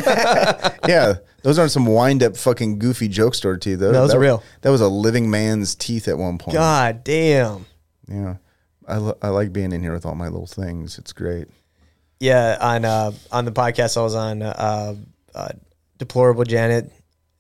Speaker 2: yeah, those aren't some wind up fucking goofy joke store teeth. Those,
Speaker 1: No, those
Speaker 2: that,
Speaker 1: are real.
Speaker 2: That was a living man's teeth at one point.
Speaker 1: God damn.
Speaker 2: Yeah. I, lo- I like being in here with all my little things. It's great.
Speaker 1: Yeah, on uh, on the podcast I was on, uh, uh, deplorable Janet.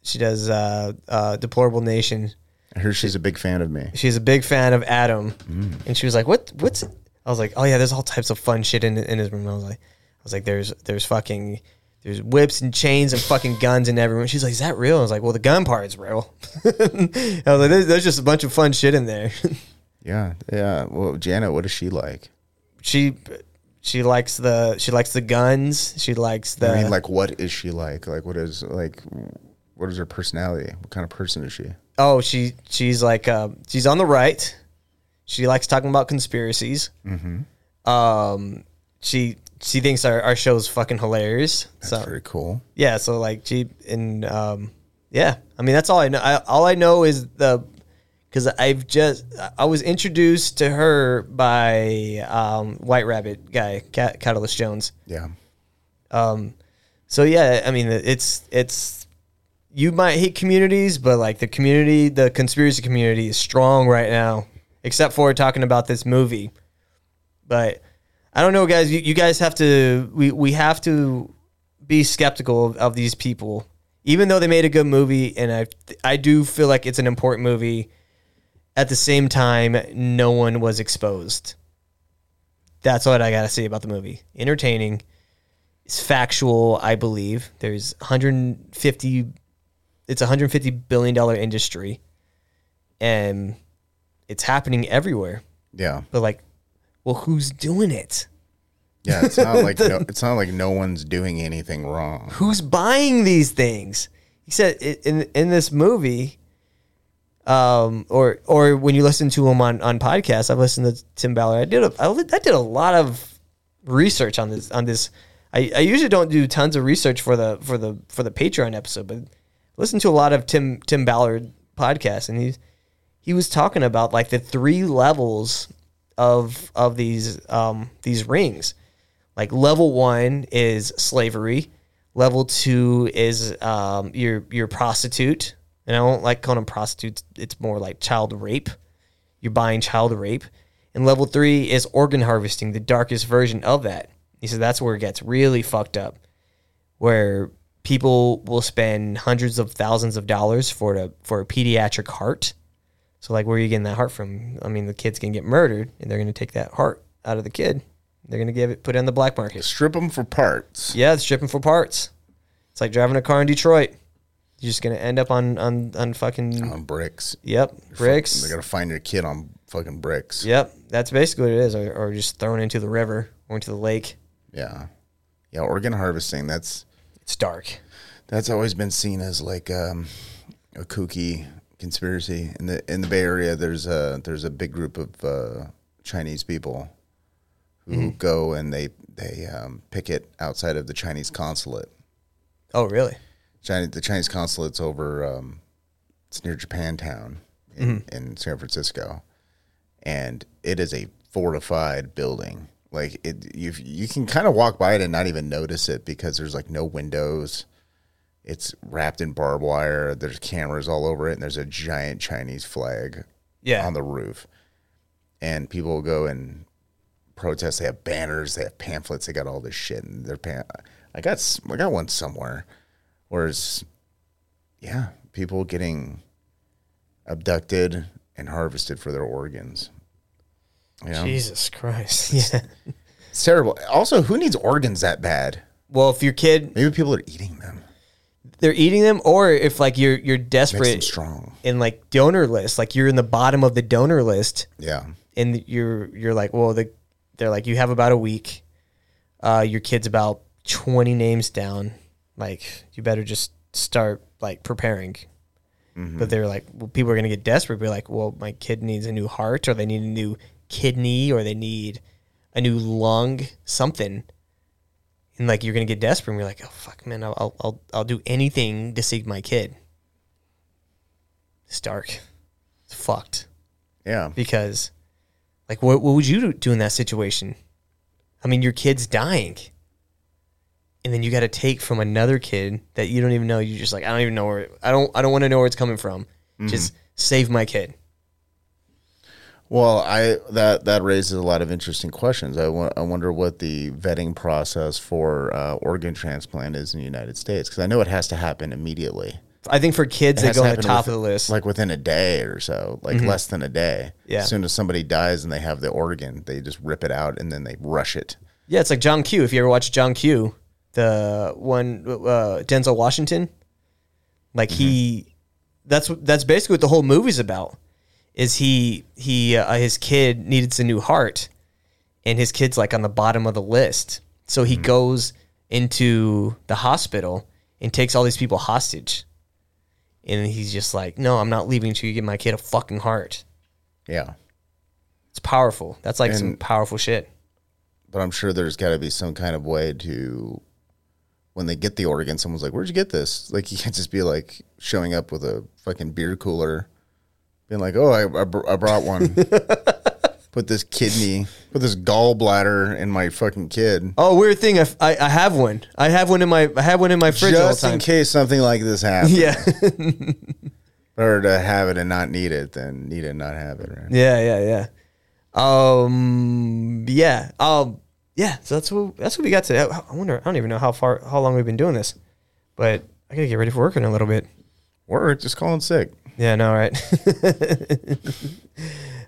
Speaker 1: She does uh, uh, deplorable nation.
Speaker 2: I heard she's a big fan of me.
Speaker 1: She's a big fan of Adam,
Speaker 2: Mm.
Speaker 1: and she was like, "What? What's?" I was like, "Oh yeah, there's all types of fun shit in in his room." I was like, "I was like, there's there's fucking there's whips and chains and fucking guns in every room." She's like, "Is that real?" I was like, "Well, the gun part is real." I was like, there's, "There's just a bunch of fun shit in there."
Speaker 2: Yeah. Yeah. Well, Janet, what is she like?
Speaker 1: she she likes the she likes the guns. She likes the
Speaker 2: I mean, like, what is she like? Like, what is, like, what is her personality? What kind of person is she?
Speaker 1: oh she she's like uh, she's on the right. She likes talking about conspiracies. Mm-hmm. Um, she she thinks our, our show's fucking hilarious. so
Speaker 2: Very cool.
Speaker 1: yeah, so like she and um, yeah, I mean that's all I know. I, all I know is the because I've just I was introduced to her by um, White Rabbit guy, Cat, Catalyst Jones.
Speaker 2: Yeah. Um.
Speaker 1: So yeah, I mean it's it's you might hate communities, but like the community, the conspiracy community is strong right now, except for talking about this movie. But I don't know, guys. You, you guys have to we we have to be skeptical of, of these people, even though they made a good movie, and I I do feel like it's an important movie. At the same time, no one was exposed. That's what I gotta say about the movie. Entertaining it's factual, I believe. There's 150 it's a 150 billion dollar industry and it's happening everywhere.
Speaker 2: Yeah.
Speaker 1: But like well who's doing it?
Speaker 2: Yeah. It's not like, no, it's not like no one's doing anything wrong.
Speaker 1: Who's buying these things? He said in in this movie um or or when you listen to him on on podcasts, I've listened to Tim Ballard. I did a I li- did a lot of research on this on this I, I usually don't do tons of research for the for the for the Patreon episode, but listen to a lot of Tim Tim Ballard podcasts, and he's he was talking about like the three levels of of these um these rings. Like level one is slavery, level two is um your your prostitute, and I don't like calling them prostitutes. It's more like child rape. You're buying child rape, and level three is organ harvesting, the darkest version of that. He said that's where it gets really fucked up, where people will spend hundreds of thousands of dollars for a for a pediatric heart. So like, where are you getting that heart from? I mean, the kid's gonna get murdered, and they're gonna take that heart out of the kid. They're gonna give it put it on the black market.
Speaker 2: Strip them for parts.
Speaker 1: Yeah, it's stripping for parts. It's like driving a car in Detroit. You're just gonna end up on on on fucking
Speaker 2: On bricks.
Speaker 1: yep bricks.
Speaker 2: they're gonna find your kid on fucking bricks.
Speaker 1: Yep, that's basically what it is, or, or just thrown into the river or into the lake.
Speaker 2: Yeah. Yeah. Organ harvesting. That's,
Speaker 1: It's dark.
Speaker 2: That's always been seen as like um, a kooky conspiracy in the in the Bay Area. There's a there's a big group of uh, Chinese people who go and they they um, picket outside of the Chinese consulate.
Speaker 1: Oh, really?
Speaker 2: China, the Chinese consulate's over. Um, it's near Japantown in, in San Francisco, and it is a fortified building. Like it, you you can kind of walk by it and not even notice it because there's like no windows. It's wrapped in barbed wire. There's cameras all over it, and there's a giant Chinese flag
Speaker 1: Yeah.
Speaker 2: on the roof. And people go and protest. They have banners, they have pamphlets, they got all this shit. And they're pan- I got I got one somewhere. Whereas, yeah, people getting abducted and harvested for their organs. Yeah,
Speaker 1: Jesus Christ. Yeah.
Speaker 2: it's terrible. Also, who needs organs that bad?
Speaker 1: Well, if your kid
Speaker 2: Maybe people are eating them.
Speaker 1: They're eating them, or if like you're you're desperate
Speaker 2: strong.
Speaker 1: in like donor list, like you're in the bottom of the donor list,
Speaker 2: Yeah.
Speaker 1: and you're you're like, well, the they're like you have about a week. Uh, your kid's about twenty names down. Like you better just start like preparing. But they're like, well, people are gonna get desperate. Be like, well, my kid needs a new heart, or they need a new kidney, or they need a new lung, something. And like you're gonna get desperate. and you're like, oh fuck, man, I'll I'll I'll, do anything to save my kid. It's dark. It's fucked
Speaker 2: Yeah.
Speaker 1: because like what what would you do in that situation i mean your kid's dying and then you got to take from another kid that you don't even know You're just like i don't even know where i don't i don't want to know where it's coming from mm-hmm. just save my kid
Speaker 2: Well, I that that raises a lot of interesting questions. I I wonder what the vetting process for uh, organ transplant is in the United States because I know it has to happen immediately.
Speaker 1: i think for kids
Speaker 2: they
Speaker 1: go
Speaker 2: to
Speaker 1: on the top
Speaker 2: with-
Speaker 1: of the list
Speaker 2: like within a day or so, like less than a day.
Speaker 1: Yeah.
Speaker 2: As soon as somebody dies and they have the organ, they just rip it out and then they rush it.
Speaker 1: yeah it's like john q if you ever watch john q the one uh, denzel washington like he that's that's basically what the whole movie's about is he he uh, his kid needed a new heart and his kid's like on the bottom of the list. So he goes into the hospital and takes all these people hostage. And he's just like no i'm not leaving until you give my kid a fucking heart.
Speaker 2: Yeah.
Speaker 1: it's powerful. That's like some powerful shit.
Speaker 2: But I'm sure there's got to be some kind of way to, when they get the organ, someone's like, "Where'd you get this?" Like you can't just be like showing up with a fucking beer cooler, being like, "Oh, I I, br- I brought one." put this kidney, put this gallbladder in my fucking kid,
Speaker 1: oh weird thing I, f- I, I have one i have one in my i have one in my fridge all the
Speaker 2: just in
Speaker 1: time
Speaker 2: case something like this happens.
Speaker 1: yeah
Speaker 2: Or to have it and not need it, then need it and not have it. Right?
Speaker 1: Yeah, yeah, yeah. Um, yeah. Um, yeah. So that's what that's what we got today. I I wonder. I don't even know how far, how long we've been doing this, but I gotta get ready for work in a little bit.
Speaker 2: Or just calling sick.
Speaker 1: Yeah. No. Right.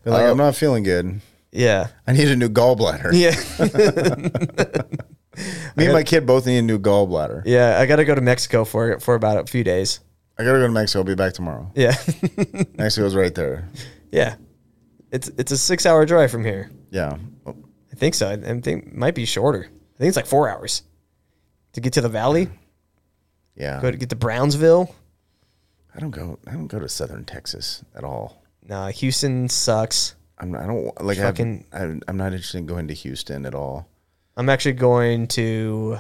Speaker 2: Like, oh. I'm not feeling good.
Speaker 1: yeah.
Speaker 2: I need a new gallbladder.
Speaker 1: Yeah.
Speaker 2: Me and my kid both need a new gallbladder.
Speaker 1: yeah. I gotta go to Mexico for for about a few days.
Speaker 2: I gotta go to Mexico. I'll be back tomorrow.
Speaker 1: Yeah.
Speaker 2: Mexico's right there.
Speaker 1: yeah. It's it's a six hour drive from here.
Speaker 2: Yeah.
Speaker 1: I think so. I, I think it might be shorter. I think it's like four hours to get to the valley.
Speaker 2: yeah.
Speaker 1: Go to get to Brownsville.
Speaker 2: I don't go. I don't go to Southern Texas at all.
Speaker 1: Nah, Houston sucks.
Speaker 2: I'm. I don't like.
Speaker 1: Fucking-
Speaker 2: Fucking. I'm not interested in going to Houston at all
Speaker 1: I'm actually going to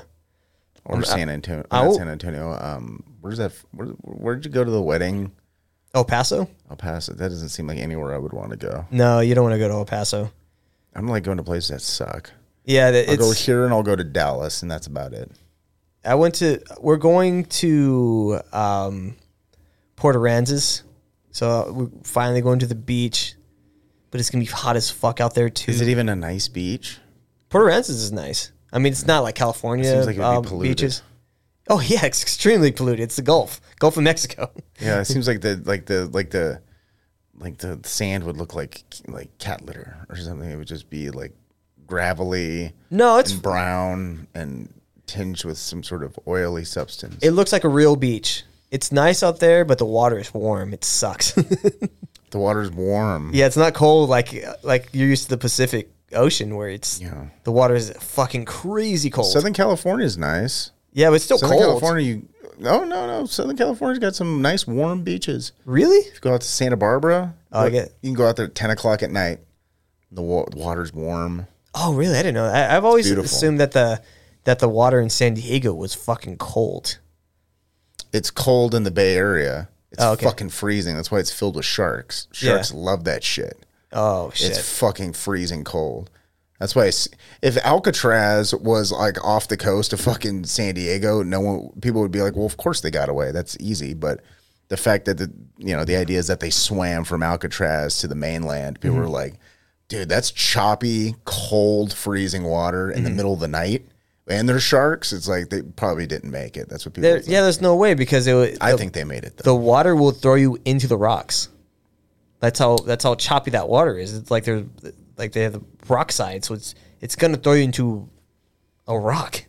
Speaker 2: or San Antonio.
Speaker 1: I
Speaker 2: Not San Antonio. Um. Where's that? Where, where did you go to the wedding?
Speaker 1: El Paso.
Speaker 2: El Paso. That doesn't seem like anywhere I would want to go.
Speaker 1: No, you don't want to go to El Paso.
Speaker 2: I don't like going to places that suck.
Speaker 1: Yeah, that-
Speaker 2: I'll go here and I'll go to Dallas, and that's about it.
Speaker 1: I went to. We're going to um, Port Aransas, so we're finally going to the beach. But it's gonna be hot as fuck out there too.
Speaker 2: Is it even a nice beach?
Speaker 1: Port Aransas is nice. I mean, it's not like California
Speaker 2: Seems like it would be
Speaker 1: um,
Speaker 2: polluted.
Speaker 1: beaches. Oh yeah, it's extremely polluted. It's the Gulf, Gulf of Mexico.
Speaker 2: Yeah, it seems like the like the like the like the sand would look like like cat litter or something. It would just be like gravelly
Speaker 1: No, it's
Speaker 2: and brown and tinged with some sort of oily substance.
Speaker 1: it looks like a real beach. It's nice out there, but the water is warm. It sucks.
Speaker 2: the water's warm.
Speaker 1: Yeah, it's not cold like like you're used to the Pacific Ocean where it's
Speaker 2: Yeah.
Speaker 1: the water is fucking crazy cold.
Speaker 2: Southern California is nice.
Speaker 1: yeah, but it's still
Speaker 2: Southern
Speaker 1: cold.
Speaker 2: California, you no no no. Southern California's got some nice warm beaches.
Speaker 1: Really?
Speaker 2: If you go out to Santa Barbara,
Speaker 1: Oh, I get-
Speaker 2: you can go out there at ten o'clock at night. The wa- water's warm.
Speaker 1: Oh, really? I didn't know. I, I've always assumed that the that the water in San Diego was fucking cold.
Speaker 2: It's cold in the Bay Area. It's
Speaker 1: Oh, okay.
Speaker 2: fucking freezing. That's why it's filled with sharks. Sharks love that shit.
Speaker 1: Oh shit.
Speaker 2: It's fucking freezing cold. That's why if Alcatraz was like off the coast of fucking San Diego, no one people would be like, "Well, of course they got away. That's easy." But the fact that the you know the idea is that they swam from Alcatraz to the mainland, people
Speaker 1: Mm-hmm.
Speaker 2: were like, "Dude, that's choppy, cold, freezing water in the
Speaker 1: Mm-hmm.
Speaker 2: middle of the night." And there's sharks. It's like they probably didn't make it. That's what people.
Speaker 1: There, yeah, there's no way because it would,
Speaker 2: I
Speaker 1: the,
Speaker 2: think they made it though.
Speaker 1: the water will throw you into the rocks. That's how that's how choppy that water is. It's like they're like they have the rock side, so it's it's gonna throw you into a rock.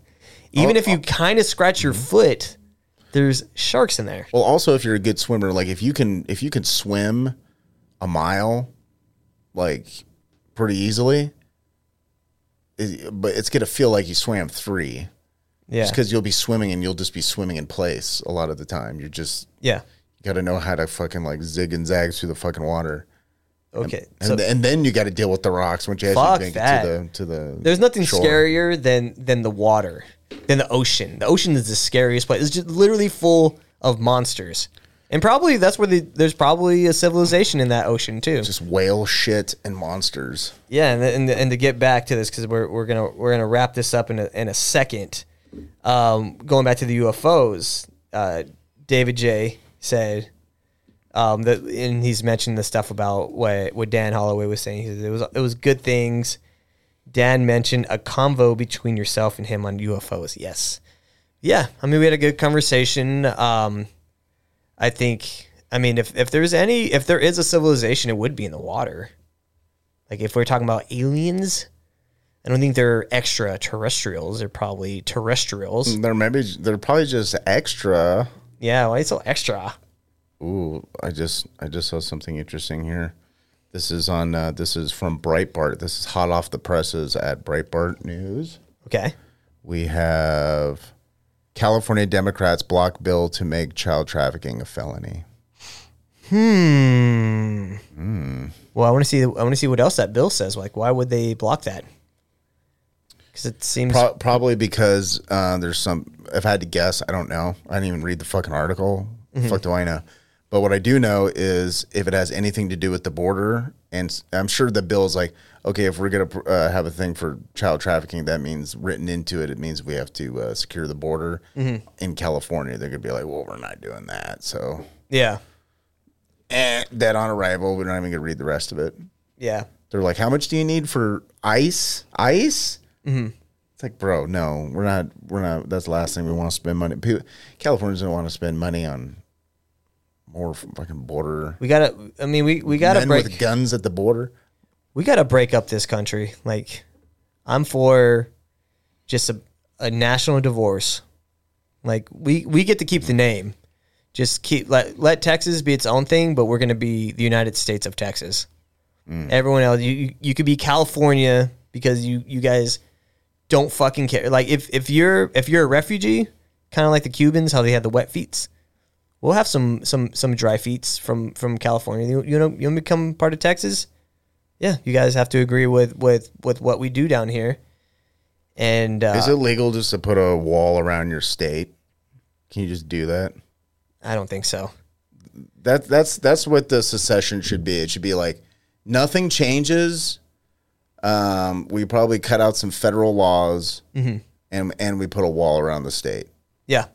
Speaker 1: Even
Speaker 2: Oh,
Speaker 1: if you oh. kind of scratch your mm-hmm. foot, there's sharks in there.
Speaker 2: Well, also if you're a good swimmer, like if you can if you can swim a mile, like pretty easily, but it's gonna feel like you swam three.
Speaker 1: Yeah,
Speaker 2: Just because you'll be swimming and you'll just be swimming in place a lot of the time. You're just
Speaker 1: yeah.
Speaker 2: you got to know how to fucking like zig and zag through the fucking water,
Speaker 1: Okay,
Speaker 2: and,
Speaker 1: so
Speaker 2: th- and then you got to deal with the rocks once you actually it to the to the.
Speaker 1: there's nothing
Speaker 2: shore.
Speaker 1: scarier than than the water, than the ocean. The ocean is the scariest place. It's just literally full of monsters, and probably that's where the, there's probably a civilization in that ocean too.
Speaker 2: Just whale shit and monsters.
Speaker 1: Yeah, and and, and to get back to this because we're, we're gonna we're gonna wrap this up in a, in a second. Um, going back to the UFOs, uh, David J said um, that, and he's mentioned the stuff about what what Dan Holloway was saying. He said it was it was good things. Dan mentioned a convo between yourself and him on UFOs. Yes, yeah. I mean, we had a good conversation. Um, I think. I mean, if if there's any, if there is a civilization, it would be in the water. Like if we're talking about aliens, I don't think they're extraterrestrials. They're probably terrestrials.
Speaker 2: They're maybe they're probably just extra.
Speaker 1: Yeah, why so extra?
Speaker 2: Ooh, I just I just saw something interesting here. This is on uh, this is from Breitbart. This is hot off the presses at Breitbart News.
Speaker 1: Okay.
Speaker 2: We have California Democrats block bill to make child trafficking a felony.
Speaker 1: Hmm. Well, I want to see. I want to see what else that bill says. Like, why would they block that? Because it seems.
Speaker 2: Pro- probably because uh, there's some. If I had to guess, I don't know. I didn't even read the fucking article. Fuck do I know? But what I do know is if it has anything to do with the border, and I'm sure the bill is like, okay, if we're gonna uh, have a thing for child trafficking, that means written into it, it means we have to uh, secure the border in California. They're gonna be like, well, we're not doing that. So,
Speaker 1: yeah.
Speaker 2: eh, dead on arrival. We're not even gonna read the rest of it.
Speaker 1: Yeah.
Speaker 2: They're like, how much do you need for ice? Ice? Mm-hmm. It's like, bro, no, we're not. We're not. That's the last thing we want to spend money. People, Californians don't want to spend money on more fucking border
Speaker 1: We gotta. I mean, we we gotta
Speaker 2: men
Speaker 1: break.
Speaker 2: with guns at the border.
Speaker 1: we gotta break up this country. Like, I'm for just a, a national divorce. Like, we we get to keep the name. Just keep let let Texas be its own thing, but we're gonna be the United States of Texas. Mm. Everyone else, you you- you could be California because you you guys don't fucking care. Like if if you're if you're a refugee, kind of like the Cubans, how they had the wet feet. We'll have some some some dry feet from from California. You, you know, you want to become part of Texas? Yeah, you guys have to agree with with with what we do down here. And uh,
Speaker 2: Is it legal just to put a wall around your state? Can you just do that?
Speaker 1: I don't think so.
Speaker 2: That that's that's what the secession should be. It should be like nothing changes. Um, we probably cut out some federal laws, and and we put a wall around the state.
Speaker 1: Yeah,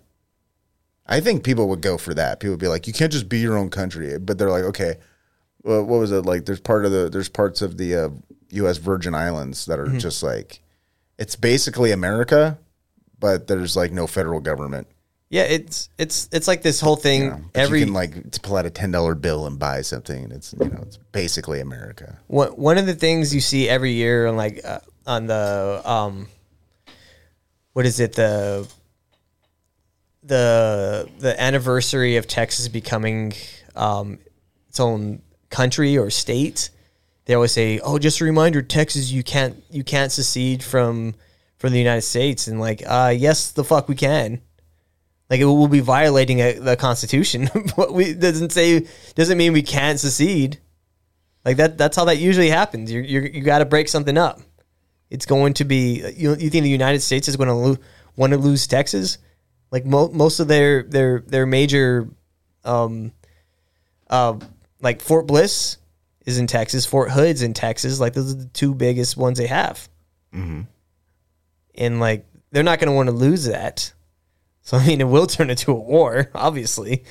Speaker 2: I think people would go for that. People would be like, you can't just be your own country. But they're like, okay, well, what was it like? There's part of the there's parts of the uh, U.S. Virgin Islands that are just like, it's basically America, but there's like no federal government.
Speaker 1: yeah. It's it's it's like this whole thing.
Speaker 2: But
Speaker 1: every
Speaker 2: you can like to pull out a ten dollar bill and buy something, and it's you know it's basically America.
Speaker 1: one one of the things you see every year on like uh, on the um what is it the the the anniversary of Texas becoming um its own country or state they always say oh just a reminder Texas you can't you can't secede from from the United States and like uh yes the fuck we can like it will be violating a, the constitution but we doesn't say doesn't mean we can't secede like that. That's how that usually happens. You're, you're, you got to break something up. It's going to be. You you think the United States is going to lo- want to lose Texas? Like mo- most of their their their major, um, uh, like Fort Bliss is in Texas. Fort Hood's in Texas. Like those are the two biggest ones they have. And like they're not going to want to lose that. So I mean, it will turn into a war, obviously.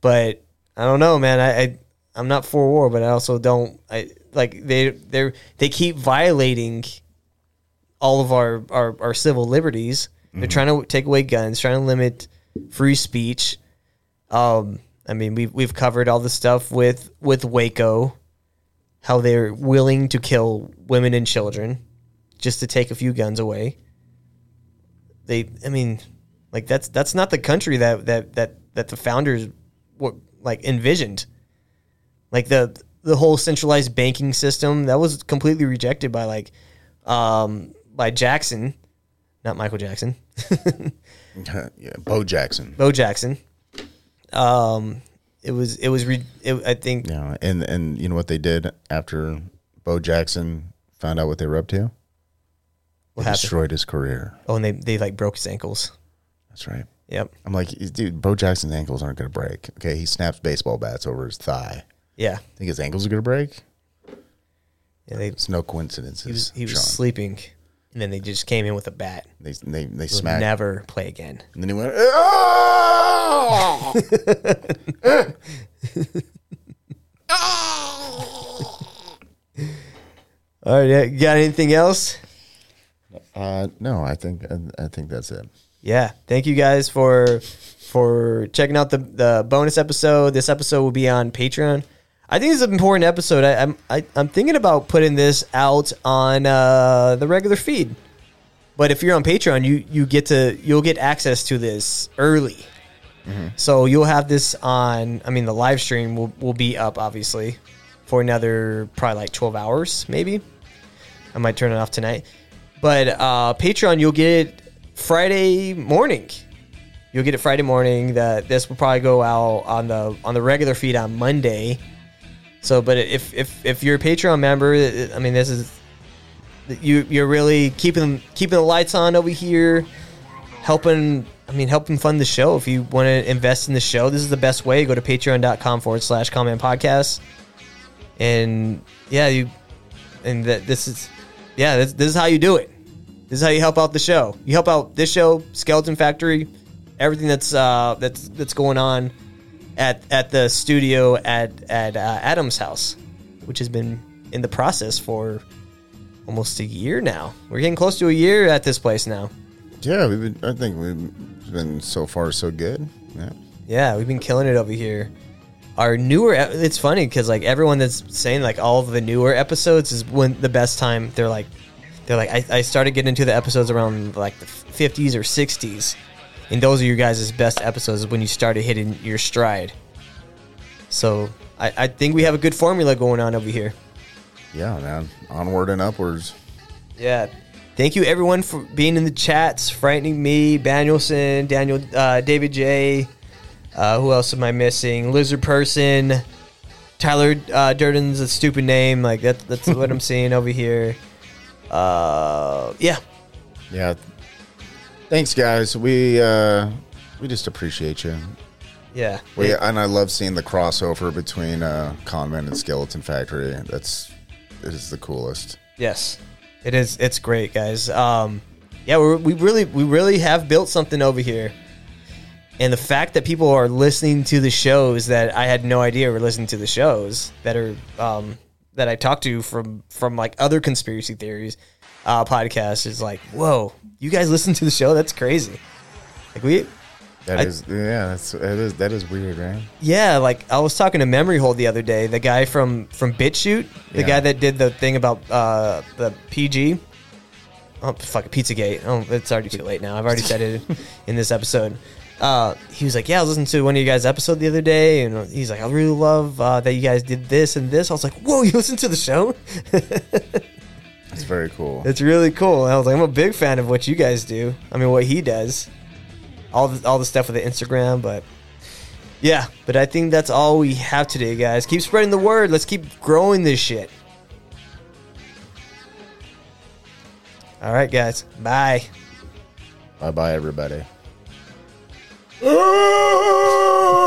Speaker 1: But I don't know, man. I, I I'm not for war, but I also don't. I like they they they keep violating all of our our, our civil liberties. They're trying to take away guns, trying to limit free speech. Um, I mean, we've we've covered all the stuff with with Waco, how they're willing to kill women and children just to take a few guns away. They, I mean, like that's that's not the country that that that that the founders were like envisioned. Like the the whole centralized banking system that was completely rejected by like um by Jackson, not Michael Jackson.
Speaker 2: yeah, Bo Jackson.
Speaker 1: Bo Jackson. Um, it was it was re- it, I think
Speaker 2: Yeah, and and you know what they did after Bo Jackson found out what they were up to?
Speaker 1: what happened.
Speaker 2: destroyed his career.
Speaker 1: Oh, and they they like broke his ankles.
Speaker 2: That's right.
Speaker 1: Yep.
Speaker 2: I'm like, dude, Bo Jackson's ankles aren't going to break. Okay, he snaps baseball bats over his thigh.
Speaker 1: Yeah.
Speaker 2: Think his ankles are going to break?
Speaker 1: Yeah. They
Speaker 2: It's no coincidences.
Speaker 1: he was he was sleeping, and then they just came in with a bat.
Speaker 2: They they they smacked,
Speaker 1: never play again.
Speaker 2: and then he went. "Ah!"
Speaker 1: All right. You got anything else?
Speaker 2: uh, no, I think I, I think that's it.
Speaker 1: yeah thank you guys for for checking out the the bonus episode this episode will be on patreon i think it's an important episode. I, i'm I, i'm thinking about putting this out on uh the regular feed. But if you're on patreon you you get to you'll get access to this early. So you'll have this on i mean the live stream will, will be up obviously for another probably like 12 hours maybe. I might turn it off tonight. But uh patreon you'll get it friday morning. You'll get it friday morning that this will probably go out on the on the regular feed on monday so but if if if you're a patreon member i mean this is you you're really keeping keeping the lights on over here helping i mean helping fund the show. If you want to invest in the show this is the best way. Go to patreon.com forward slash conmen podcast. And yeah you and that this is yeah this, this is how you do it. This is how you help out the show. You help out this show skeleton factory everything that's uh that's that's going on at at the studio at at uh, adam's house which has been in the process for almost a year now we're getting close to a year at this place now
Speaker 2: Yeah, we've been. I think we've been so far so good. Yeah.
Speaker 1: Yeah, we've been killing it over here. Our newer, it's funny because like everyone that's saying like all of the newer episodes is when the best time. They're like, they're like, I, I started getting into the episodes around like the fifties or sixties, and those are your guys' best episodes when you started hitting your stride. So I, I think we have a good formula going on over here.
Speaker 2: Yeah, man. Onward and upwards.
Speaker 1: Yeah. Thank you everyone for being in the chats. Frightening me, Danielson, Daniel, uh, David J. Uh, who else am I missing? Lizard Person, Tyler uh, Durden's a stupid name. Like that, that's what I'm seeing over here. Uh, yeah,
Speaker 2: Yeah. Thanks, guys. We uh, we just appreciate you.
Speaker 1: yeah.
Speaker 2: We, and I love seeing the crossover between uh, and Skeleton Factory. That's it is the coolest.
Speaker 1: Yes, it is. It's great, guys. Um, yeah, we're, we really, we really have built something over here, and the fact that people are listening to the shows that I had no idea were listening to the shows that are um, that I talked to from from like other conspiracy theories uh, podcasts is like, whoa, you guys listen to the show? That's crazy. Like we,
Speaker 2: That
Speaker 1: I-
Speaker 2: is yeah. That's that is that is weird, right?
Speaker 1: Yeah, like I was talking to Memory Hole the other day, the guy from from BitChute, the
Speaker 2: Yeah.
Speaker 1: guy that did the thing about uh the PG. Oh fuck, Pizzagate. Oh, it's already too late now. I've already said it in this episode. Uh, he was like, "Yeah, I was listening to one of you guys' episode the other day, and he's like, I really love uh, that you guys did this and this." I was like, "Whoa, you listen to the show?
Speaker 2: It's very cool.
Speaker 1: It's really cool." And I was like, "I'm a big fan of what you guys do. I mean, what he does, all the all the stuff with the Instagram, but." Yeah, but I think that's all we have today, guys. Keep spreading the word. Let's keep growing this shit. All right, guys. Bye.
Speaker 2: Bye bye, everybody.